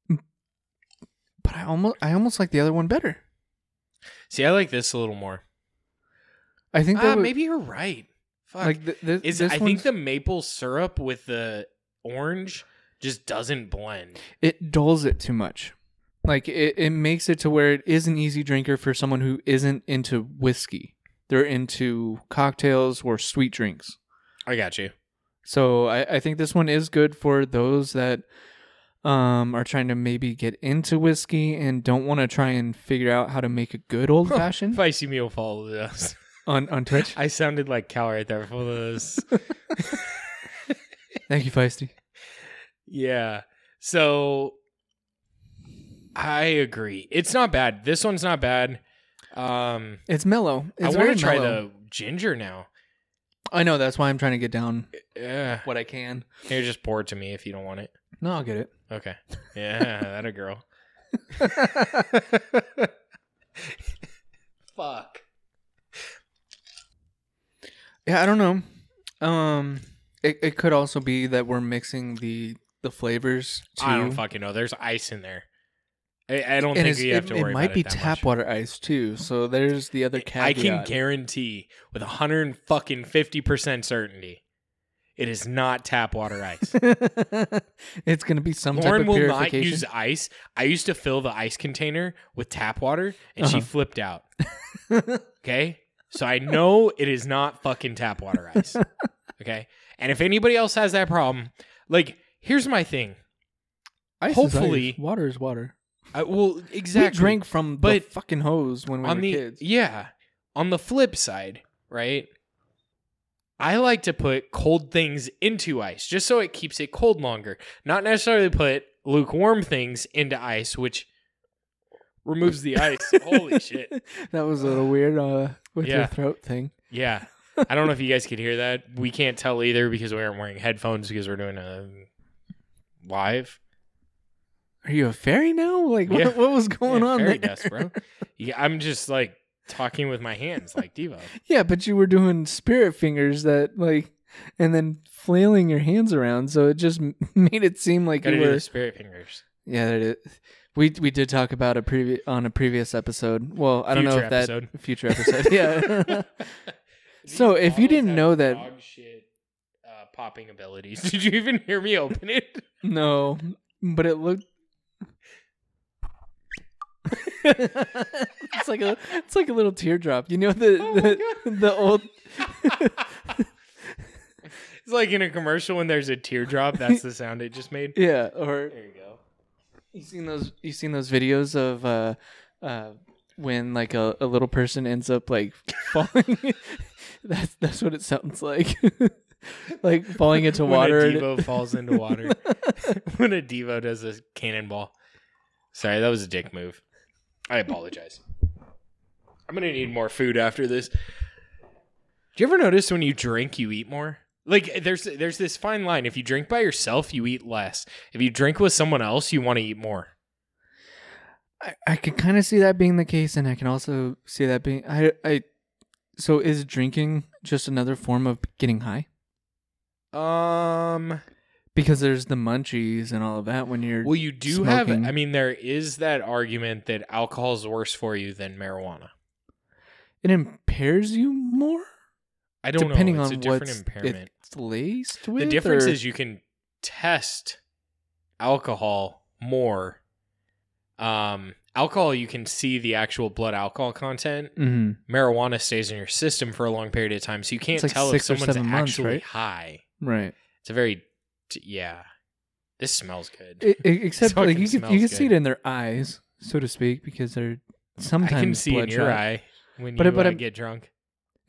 but I almost I almost like the other one better. See, I like this a little more. I think that Ah, would- maybe you're right. Fuck. like th- th- is I think the maple syrup with the orange just doesn't blend. it dulls it too much. Like it, it makes it to where it is an easy drinker for someone who isn't into whiskey. They're into cocktails or sweet drinks. I got you. So I, I think this one is good for those that um are trying to maybe get into whiskey and don't want to try and figure out how to make a good old fashioned Feisty meal followed us. on on Twitch. I sounded like Cal right there for those. Thank you, Feisty. yeah. So I agree. It's not bad. This one's not bad. Um It's mellow. It's I want to try mellow. the ginger now. I know that's why I'm trying to get down Yeah. what I can. Here, just pour it to me if you don't want it. No, I'll get it. Okay. Yeah, that a girl. Fuck. Yeah, I don't know. Um, it, it could also be that we're mixing the the flavors too. I don't fucking know. There's ice in there. I, I don't and think you have it, to it worry might about be it tap much. water ice too. So there's the other caveat. I can guarantee with 100 fucking 50 percent certainty, it is not tap water ice. it's gonna be some Lauren type of will not use ice. I used to fill the ice container with tap water, and she Uh-huh. flipped out. Okay, so I know it is not fucking tap water ice. Okay, and if anybody else has that problem, like here's my thing. Ice is hopefully- water is water. I, well, exactly. We drank from the But fucking hose when we were the kids. yeah on the flip side right i like to put cold things into ice just so it keeps it cold longer not necessarily put lukewarm things into ice which removes the ice holy shit that was a little weird uh, with your throat thing. yeah I don't know if you guys could hear that. We can't tell either because we aren't wearing headphones because we're doing a live. Are you a fairy now? Like Yeah. what, what was going Yeah, on fairy there? dust, bro. Yeah, I'm just like talking with my hands like Devo. Yeah, but you were doing spirit fingers that like, and then flailing your hands around, so it just made it seem like Gotta you were. spirit fingers. Yeah, that it, we we did talk about a previous on a previous episode. Well, I don't know Future if that future episode. yeah. So, if you didn't know that- shit, uh, popping abilities. Did you even hear me open it? no, but it looked. it's like a it's like a little teardrop. You know the Oh the, the old It's like in a commercial when there's a teardrop. That's the sound it just made. yeah or There you go. You seen those? You seen those videos of uh, uh, when like a, a little person ends up like falling? that's that's what it sounds like, like falling into water. when a Devo falls into water. when a Devo does a cannonball. Sorry, that was a dick move. I apologize. I'm gonna need more food after this. Do you ever notice when you drink, you eat more? Like there's there's this fine line. If you drink by yourself, you eat less. If you drink with someone else, you want to eat more. I, I can kind of see that being the case, and I can also see that being I I. So is drinking just another form of getting high? Um. Because there's the munchies and all of that when you're Well, you do have. smoking. I mean, there is that argument that alcohol is worse for you than marijuana. it impairs you more I don't depending know. It's on a different what's impairment. it's laced with. The difference or- is you can test alcohol more. Um, alcohol, you can see the actual blood alcohol content. Mhm. Marijuana stays in your system for a long period of time, so you can't like tell if someone's seven months, actually right? high. right. It's a very, yeah. This smells good. I- I- except fucking like you can you can see it in their eyes, so to speak, because they're sometimes I can see in your eye when But you it- but uh, get drunk.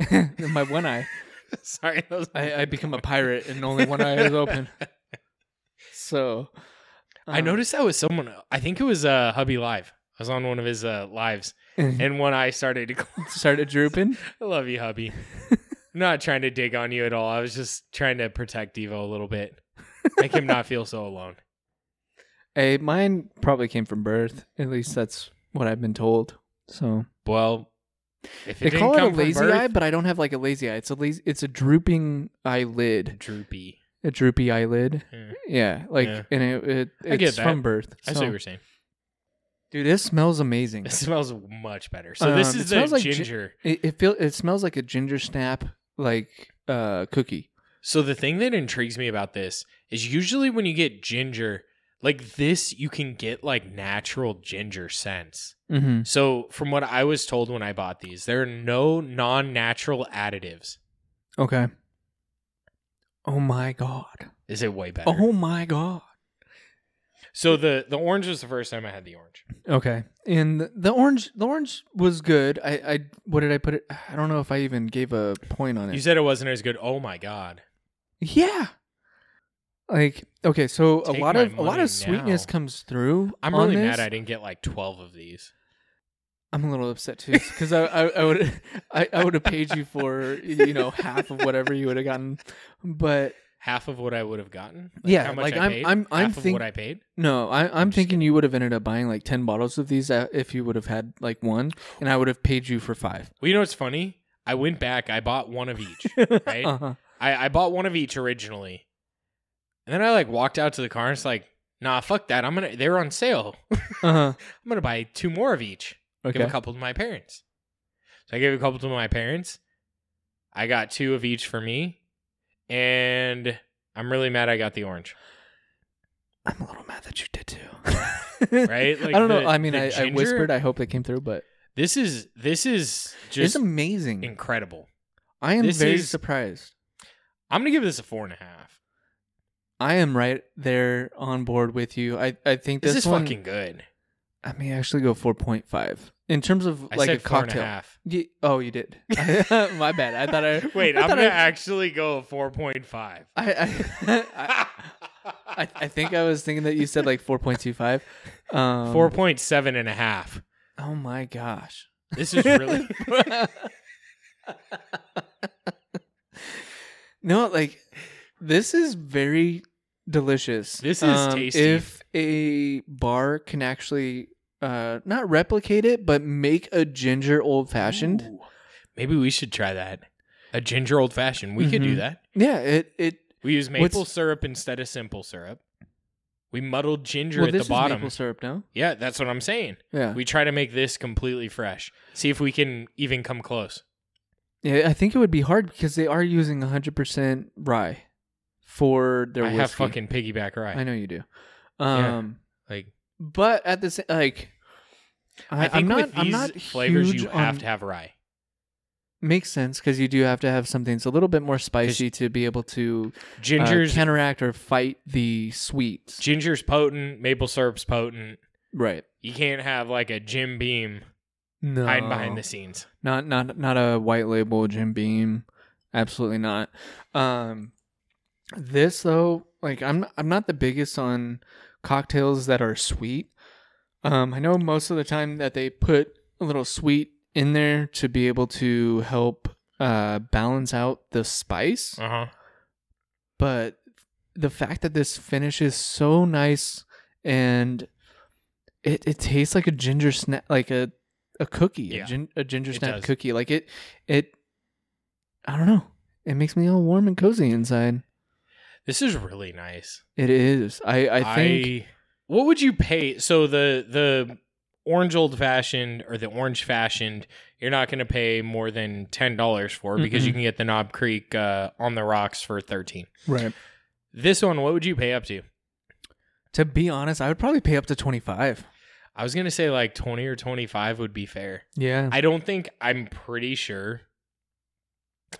My one eye, Sorry, I, I become a pirate and only one eye is open. So I um, noticed that was someone. I think it was uh, Hubby Live. I was on one of his uh, lives, and and one eye started to. close. started drooping. I love you, hubby. I'm not trying to dig on you at all. I was just trying to protect Devo a little bit, make him not feel so alone. Hey, mine probably came from birth. At least that's what I've been told. So Well, if it they didn't call it a come from lazy birth, eye, but I don't have like a lazy eye. It's a lazy. It's a drooping eyelid. droopy. A droopy eyelid. Yeah. Yeah, like Yeah. and it, it I get it's that. from birth. I see So- what you're saying. Dude, this smells amazing. It smells much better. So this Um, it is the smells like gi- ginger. It, it feel it smells like a ginger snap like uh cookie. So the thing that intrigues me about this is usually when you get ginger, like this, you can get like natural ginger scents. Mm-hmm. So from what I was told when I bought these, there are no non-natural additives. Okay. Oh my god. Is it way better? Oh my god. So the the orange was the first time I had the orange. Okay. And the, the orange the orange was good. I I what did I put it? I don't know if I even gave a point on it. You said it wasn't as good. Oh my god. Yeah. Like okay, so a lot my of a lot money of sweetness now. comes through. I'm on really this. mad I didn't get like 12 of these. I'm a little upset too because I, I I would I, I would have paid you for you know half of whatever you would have gotten, but Half of what I would have gotten. Yeah, how much like, I I'm- paid? I'm- I'm half of what I paid. no, I, I'm just thinking you would have ended up buying like ten bottles of these uh, if you would have had like one, and I would have paid you for five. Well, you know what's funny? I went back. I bought one of each. Right? Uh-huh. I, I bought one of each originally, and then I like walked out to the car and it's like, nah, fuck that. I'm gonna. They were on sale. Uh-huh. I'm gonna buy two more of each. Give Okay. a couple to my parents. So I gave a couple to my parents. I got two of each for me, and I'm really mad I got the orange. I'm a little mad that you did too. Right? Like I don't know. I mean, the I, I whispered. I hope that came through, but This is this is it's just amazing. incredible. I am this very is- surprised. I'm gonna give this a four and a half. I am right there on board with you. I, I think This, this, is one. fucking good. I may actually go four point five in terms of I like a a cocktail. half. Ye- oh, you did. My bad. I thought I Wait, I I'm gonna I- actually go four point five. I I, I, I I think I was thinking that you said like four point two five. Um, Four point seven and a half. Oh my gosh. This is really No, like this is very delicious. This is Um, tasty. If a bar can actually uh not replicate it, but make a ginger old fashioned. Ooh. Maybe we should try that. A ginger old fashioned. We could do Mhm. that. Yeah, it it We use maple What's- syrup instead of simple syrup. We muddled ginger well at this the bottom. is maple syrup, no? Yeah, that's what I'm saying. Yeah. We try to make this completely fresh. See if we can even come close. Yeah, I think it would be hard because they are using 100% rye for their I whiskey. have fucking piggyback rye. I know you do. Yeah. Um Like but at the same like I, I, think am not with these I'm not flavors you have on- to have rye. Makes sense because you do have to have something that's a little bit more spicy to be able to uh, Ginger's counteract or fight the sweets. ginger's potent, maple syrup's potent. Right. You can't have like a Jim Beam No. hiding behind the scenes. Not not not a white label Jim Beam. Absolutely not. Um this though, like I'm I'm not the biggest on cocktails that are sweet. Um I know most of the time that they put a little sweet in there to be able to help uh balance out the spice. Uh huh. but the fact that this finish is so nice and it, it tastes like a ginger snap like a a cookie Yeah, a, gin, a ginger snap cookie like it it i don't know it makes me all warm and cozy inside This is really nice. it is i i think what would you pay? So the the orange old fashioned or the orange fashioned, you're not going to pay more than ten dollars for because you can get the Knob Creek uh, on the rocks for thirteen. right This one, what would you pay up to? to be honest i would probably pay up to 25 I was gonna say like twenty or twenty five would be fair. yeah I don't think I'm pretty sure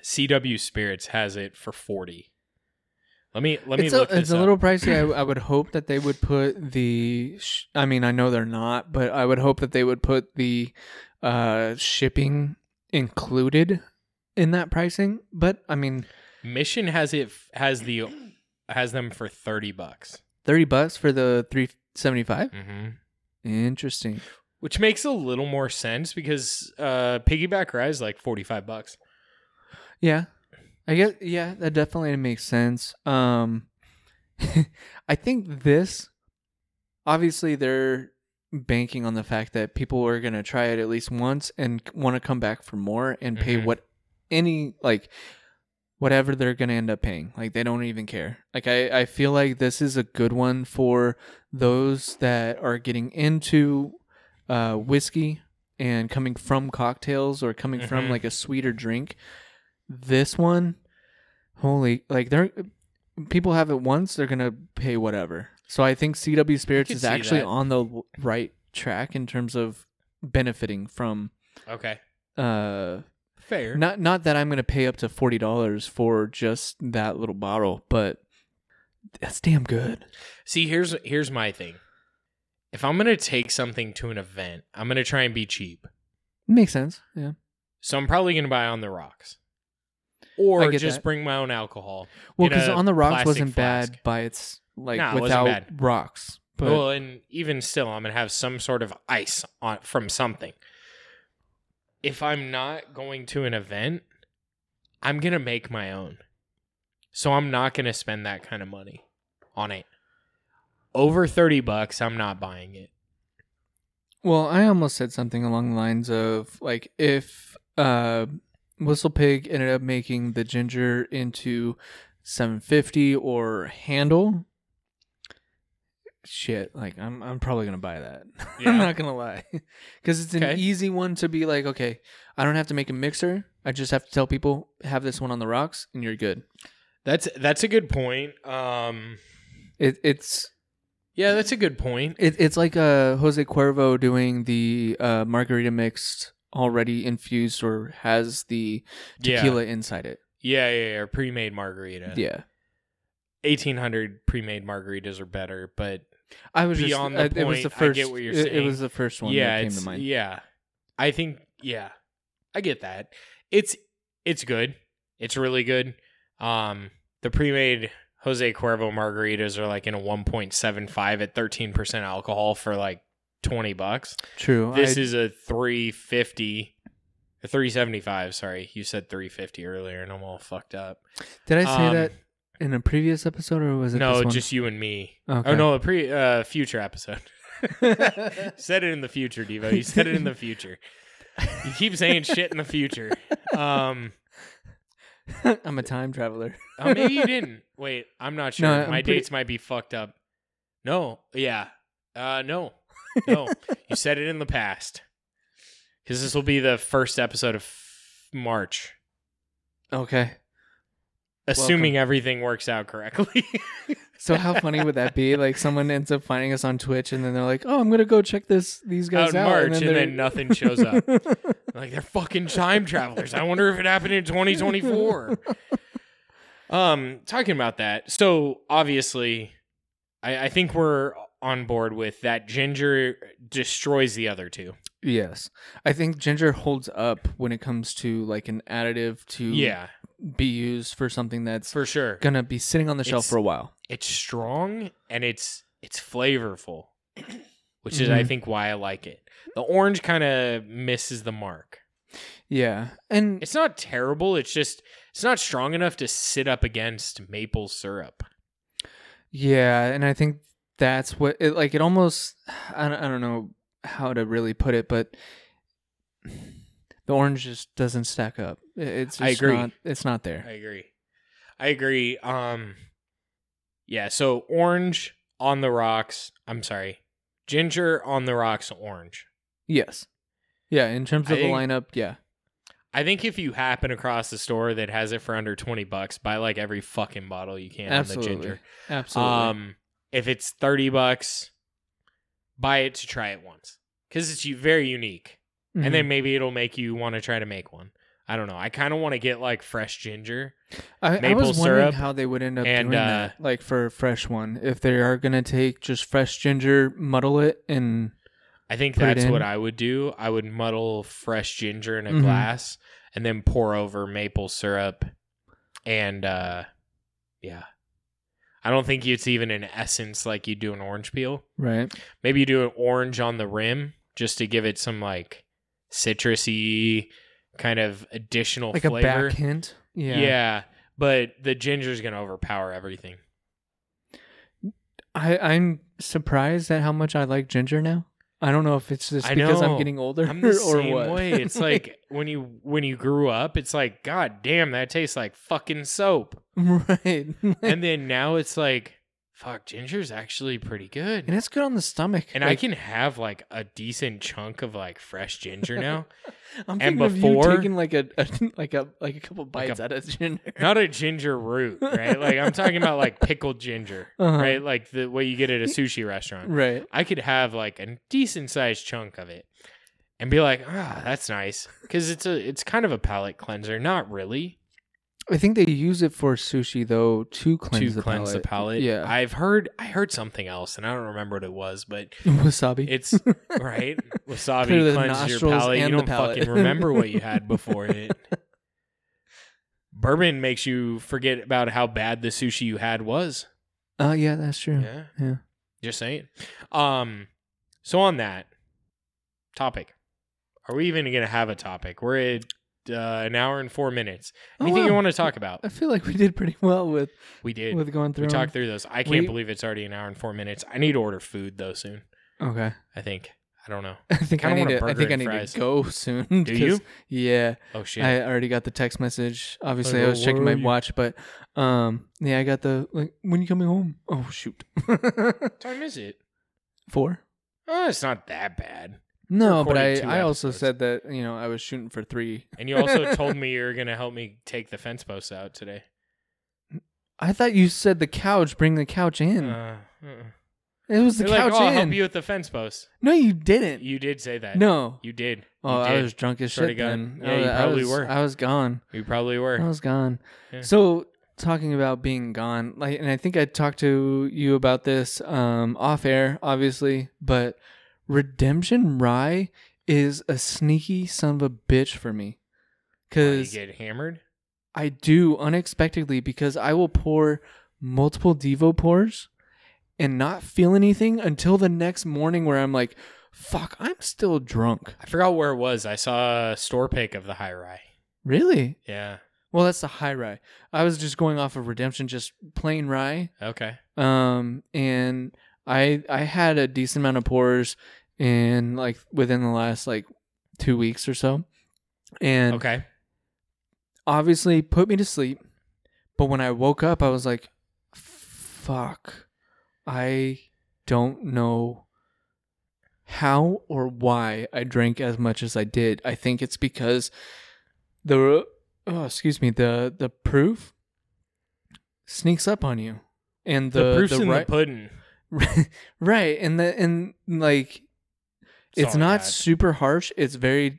CW Spirits has it for forty. Let me let me it's look a, this it's a little pricey. I, I would hope that they would put the. Sh- I mean, I know they're not, but I would hope that they would put the uh, shipping included in that pricing. But I mean, Mission has it has the has them for thirty bucks. thirty bucks for the three seventy five. Mm-hmm. Interesting. Which makes a little more sense because uh, piggyback rye is like forty five bucks. Yeah, I guess. Yeah, that definitely makes sense. Um, I think this. Obviously, they're banking on the fact that people are gonna try it at least once and want to come back for more and pay Mhm. what any like whatever they're gonna end up paying. Like they don't even care. Like I, I feel like this is a good one for those that are getting into uh, whiskey and coming from cocktails or coming from Mhm. like a sweeter drink. This one, holy, like they're people have it once, they're gonna pay whatever. So I think CW Spirits is actually that. on the right track in terms of benefiting from Okay, uh fair. not not that I'm gonna pay up to forty dollars for just that little bottle, but that's damn good. See, here's here's my thing. If I'm gonna take something to an event, I'm gonna try and be cheap. Makes sense. Yeah. So I'm probably gonna buy on the rocks, I or just that. bring my own alcohol. Well, because on the rocks wasn't flask. bad by its like No, without bad. rocks. But well, and even still, I'm gonna have some sort of ice on from something. If I'm not going to an event, I'm gonna make my own. So I'm not gonna spend that kind of money on it. Over thirty bucks, I'm not buying it. Well, I almost said something along the lines of like if uh Whistle Pig ended up making the ginger into 750 or handle shit, like I'm I'm probably going to buy that. Yeah. I'm not going to lie. Cuz it's an Okay. easy one to be like, okay, I don't have to make a mixer. I just have to tell people have this one on the rocks and you're good. That's that's a good point. Um, It it's yeah, that's a good point. It, it's like uh, Jose Cuervo doing the uh, margarita mixed already infused or has the Yeah. tequila inside it. Yeah, yeah, yeah. Pre-made margarita. Yeah. eighteen hundred pre-made margaritas are better, but I was Beyond just, the uh, it was the point, I first. get what you're it, it was the first one yeah, that came to mind. yeah. I think yeah, I get that. It's it's good. It's really good. Um, the pre-made Jose Cuervo margaritas are like in a one point seven five at thirteen percent alcohol for like twenty bucks. True. This I, is a 350. 375, Sorry, you said three fifty earlier, and I'm all fucked up. Did I say Um, that in a previous episode or was it No, this one? just you and me. okay. Oh no, a pre uh, future episode. said it in the future, Devo. You said it in the future. You keep saying shit in the future. Um, I'm a time traveler. oh, maybe you didn't. Wait, I'm not sure. No, My pretty- dates might be fucked up. No, yeah, uh, no, no. you said it in the past. Because this will be the first episode of March, Okay. Assuming everything works out correctly. So how funny would that be? Like someone ends up finding us on Twitch and then they're like, "Oh, I'm gonna go check this these guys Out in out." March, and they're- then nothing shows up. like they're fucking time travelers. I wonder if it happened in 2024. um, talking about that. So obviously, I, I think we're on board with that. Ginger destroys the other two. yes, I think ginger holds up when it comes to like an additive to Yeah, be used for something that's for sure. gonna be sitting on the shelf It's- for a while. It's strong and it's it's flavorful, which is I Mhm. think why I like it. The orange kind of misses the mark. Yeah, and It's not terrible. It's just it's not strong enough to sit up against maple syrup. yeah, and I think that's what it like. It almost I don't, I don't know how to really put it, but the orange just doesn't stack up. It's just I agree. Not, it's not there. I agree. I agree. Um yeah, so orange on the rocks. I'm sorry. Ginger on the rocks orange. Yes. Yeah, in terms I of the think- lineup, yeah. I think if you happen across the store that has it for under 20 bucks, buy like every fucking bottle you can Absolutely. on the ginger. Absolutely. Um if it's 30 bucks, buy it to try it once cuz it's very unique. Mhm. And then maybe it'll make you want to try to make one. I don't know. I kind of want to get like fresh ginger. I, I maple was wondering syrup how they would end up and, doing uh, that, like for a fresh one. If they are gonna take just fresh ginger, muddle it, and I think that's what. I would do. I would muddle fresh ginger in a Mhm. glass and then pour over maple syrup and uh yeah. I don't think it's even an essence like you do an orange peel. right, Maybe you do an orange on the rim just to give it some like citrusy kind of additional like flavor. a back hint. Yeah. yeah. but the ginger is going to overpower everything. I, I'm surprised at how much I like ginger now. I don't know if it's just I because I'm getting older I'm the or same what. way. It's like when you when you grew up, it's like god damn that tastes like fucking soap. right, and then now it's like fuck ginger's actually pretty good. and it's good on the stomach. And I can have like a decent chunk of like fresh ginger now. I'm and thinking of before- taking like a, a like a like a couple Like a- bites out of ginger. Not a ginger root, right? Like I'm talking about like pickled ginger, Uh-huh. right? Like the way you get at a sushi restaurant. Right. I could have like a decent sized chunk of it and be like, ah, that's nice. Because it's a it's kind of a palate cleanser. Not really. I think they use it for sushi though to cleanse to the cleanse palate. the palate. Yeah. I've heard I heard something else and I don't remember what it was, but Wasabi. it's right. Wasabi cleanses your palate. You don't palate. fucking remember what you had before it. Bourbon makes you forget about how bad the sushi you had was. Oh yeah, that's true. Yeah. Yeah. Just saying. Um so on that topic. Are we even going to have a topic? We're at uh, an hour and 4 minutes. Oh, Anything you want to talk about? I feel like we did pretty well with We did. with going through. We talked through those. I can't We- believe it's already an hour and 4 minutes. I need to order food though soon. Okay. I think. I don't know. I think I Kinda need to. I think I need fries. to go soon. Do you? Yeah. Oh shit. I already got the text message. Obviously, Like, I was checking my you? watch, but um, yeah, I got the like. When you coming home? Oh shoot. what time is it? Four. Oh, it's not that bad. No, but I I also episodes. said that you know I was shooting for three. And you also told me you're gonna help me take the fence posts out today. I thought you said the couch. Bring the couch in. Uh, uh. it was the You're like, couch oh, I'll in. help you with the fence posts. no, you didn't. You did say that. no. you did. Oh, you I was drunk as shit then. Yeah, I you was- I probably was- were. I was gone. You probably were. I was gone. Yeah. So talking about being gone, like, and I think I talked to you about this um, off air, obviously, but Redemption Rye is a sneaky son of a bitch for me Why, you get hammered. I do unexpectedly because I will pour multiple Devo pours and not feel anything until the next morning where I'm like, Fuck, I'm still drunk. I forgot where it was. I saw a store pick of the high rye. Really? Yeah. Well, that's the high rye. I was just going off of redemption, just plain rye. Okay. Um, and I I had a decent amount of pours in like within the last like two weeks or so, and Okay. obviously put me to sleep. But when I woke up, I was like, "Fuck, I don't know how or why I drank as much as I did. I think it's because the oh, excuse me the the proof sneaks up on you, and The, the proof's the in ri- the pudding. right and the and like it's not super harsh it's very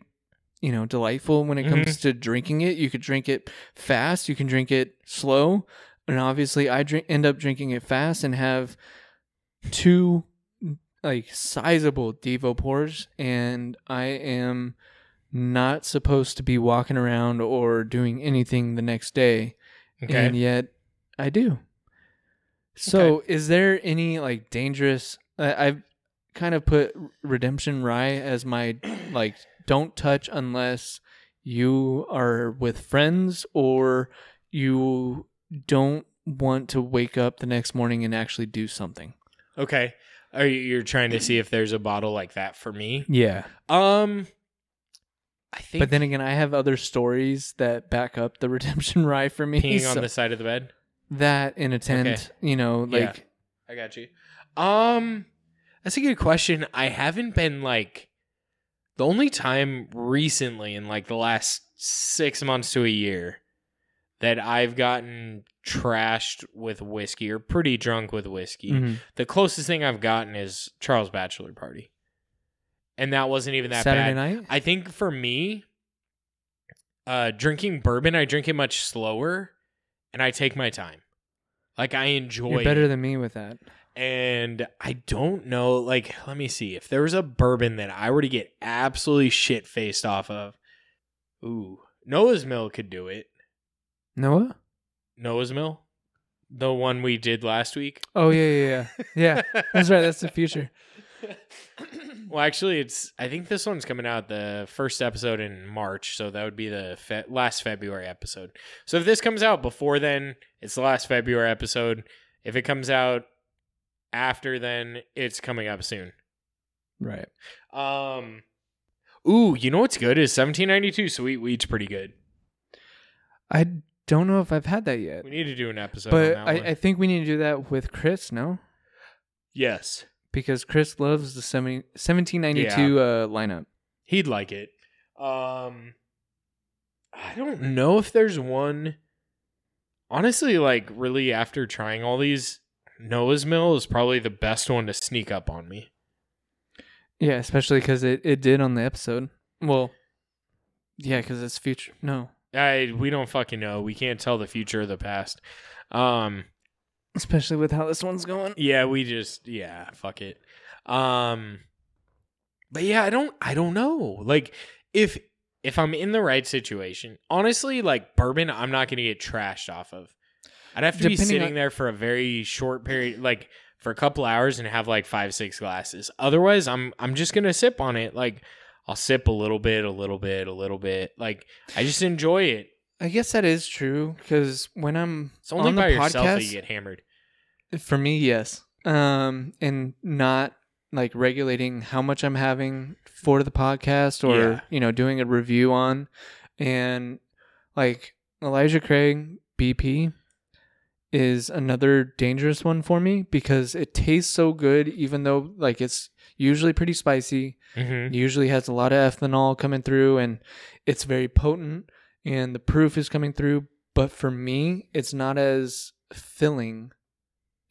you know delightful when it Mm-hmm. comes to drinking it you could drink it fast you can drink it slow and obviously i drink end up drinking it fast and have two like sizable devo pours and i am not supposed to be walking around or doing anything the next day Okay. and yet I do. So, is there any like dangerous? I I've kind of put Redemption Rye as my like don't touch unless you are with friends or you don't want to wake up the next morning and actually do something. okay. Are you you're trying to see if there's a bottle like that for me? Yeah. Um I think But then again, I have other stories that back up the Redemption Rye for me. peeing on the side of the bed. That in a tent, Okay. you know, Yeah. like I got you. Um, that's a good question. I haven't been like the only time recently in like the last six months to a year that I've gotten trashed with whiskey or pretty drunk with whiskey. mhm. The closest thing I've gotten is Charles' bachelor party, and that wasn't even that Saturday bad. night. I think for me, uh, drinking bourbon, I drink it much slower, and I take my time. Like I enjoy. You're better than me with that. And I don't know, like, let me see. If there was a bourbon that I were to get absolutely shit faced off of, ooh, Noah's Mill could do it. Noah? Noah's Mill? The one we did last week? Oh yeah, yeah, yeah. Yeah, that's right. That's the future. well, actually, it's, I think this one's coming out the first episode in March. So that would be the fe- last February episode. So if this comes out before then, it's the last February episode. If it comes out after then, it's coming up soon. Right. Um, ooh, you know what's good is 1792 Sweet Wheat's pretty good. I don't know if I've had that yet, We need to do an episode. but on that I, one. I think we need to do that with Chris. No, yes, because Chris loves the 70, 1792 uh, lineup. he'd like it. Um, I don't know if there's one. Honestly, like really, after trying all these, Noah's Mill is probably the best one to sneak up on me. Yeah, especially because it, it did on the episode. Well, yeah, because it's future. No, I we don't fucking know. We can't tell the future or the past. Um, especially with how this one's going. Yeah, we just yeah, fuck it. Um but yeah, I don't I don't know. Like if if I'm in the right situation, honestly, like bourbon, I'm not gonna get trashed off of. I'd have to be sitting on- there for a very short period, like for a couple hours, and have like five, six glasses. Otherwise, I'm I'm just gonna sip on it. Like I'll sip a little bit, a little bit, a little bit. Like I just enjoy it. I guess that is true because when I'm It's only on the by yourself that podcast, you get hammered. For me, yes. Um, and not like regulating how much I'm having for the podcast or, Yeah. you know, doing a review on. And like Elijah Craig BP is another dangerous one for me because it tastes so good, even though like it's usually pretty spicy, Mm-hmm. usually has a lot of ethanol coming through and it's very potent and the proof is coming through. But for me, it's not as filling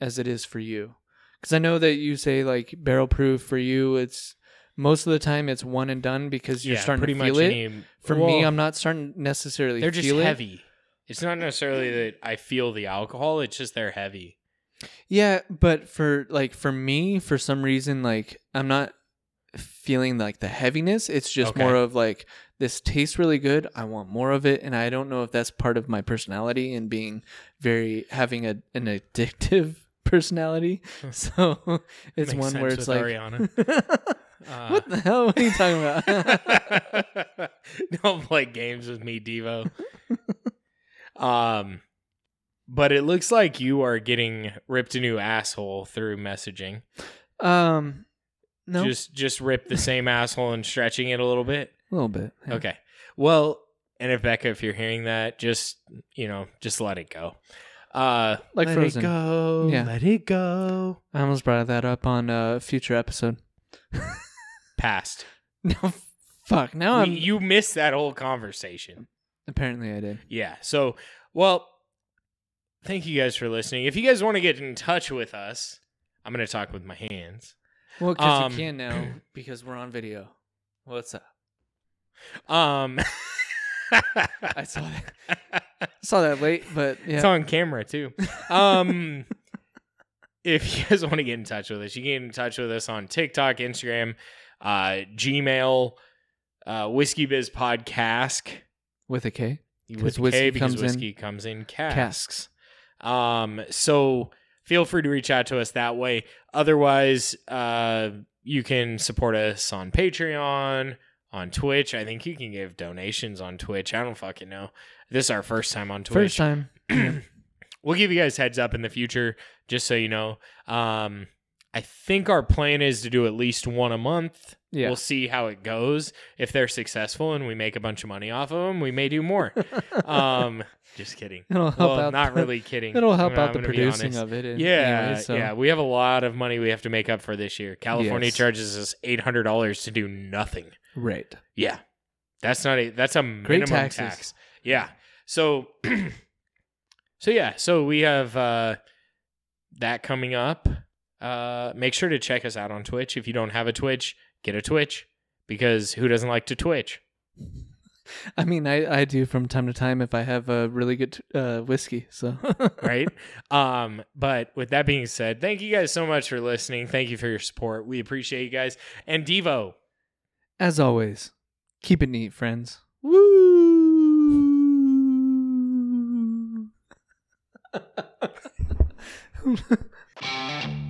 as it is for you. Because I know that you say like barrel proof for you, it's most of the time it's one and done because you're yeah, starting pretty to feel much it. any- for me, I'm not starting necessarily. they're just feel it. heavy. It's not necessarily that I feel the alcohol; it's just they're heavy. Yeah, but for like for me, for some reason, like I'm not feeling like the heaviness. It's just Okay. more of like this tastes really good. I want more of it, and I don't know if that's part of my personality and being very having a an addictive personality. So it's Makes one where it's like Ariana. Uh, what the hell? What are you talking about? Don't play games with me, Devo. um, but it looks like you are getting ripped a new asshole through messaging. um, no, Just just rip the same asshole and stretching it a little bit. a little bit. yeah. Okay. Well, and if Becca, if you're hearing that, just you know, just let it go. Uh, Like let Frozen. it go. Yeah. Let it go. I almost brought that up on a future episode. Past. No, fuck. Now I'm. You missed that whole conversation. apparently, I did. Yeah. So, well, thank you guys for listening. If you guys want to get in touch with us, I'm going to talk with my hands. Well, because Um, you can now because we're on video. What's up? Um, I saw that. I saw that late, but yeah. It's on camera too. Um, if you guys want to get in touch with us, you can get in touch with us on TikTok, Instagram, uh, Gmail, uh, Whiskey Biz Podcast with a K. With a whiskey K because comes in whiskey comes in casks. casks. Um, so feel free to reach out to us that way. Otherwise, uh, you can support us on Patreon, on Twitch. I think you can give donations on Twitch. I don't fucking know. This is our first time on Twitch. First time. we'll give you guys heads up in the future, just so you know. Um, I think our plan is to do at least one a month. Yeah. We'll see how it goes. If they're successful and we make a bunch of money off of them, we may do more. um, just kidding. it'll help Well, out. not the- really kidding. It'll help I'm out the gonna be producing of it. and- Yeah, anyway, so- yeah. We have a lot of money we have to make up for this year. California Yes. charges us eight hundred dollars to do nothing. Right. Yeah. That's not a that's a minimum taxes. tax. Yeah. So so yeah, so we have uh that coming up. Uh make sure to check us out on Twitch. If you don't have a Twitch, get a Twitch because who doesn't like to Twitch? I mean, I, I do from time to time if I have a really good uh, whiskey. So right? um, but with that being said, thank you guys so much for listening. Thank you for your support. We appreciate you guys. And Devo, As always, keep it neat, friends. Woo!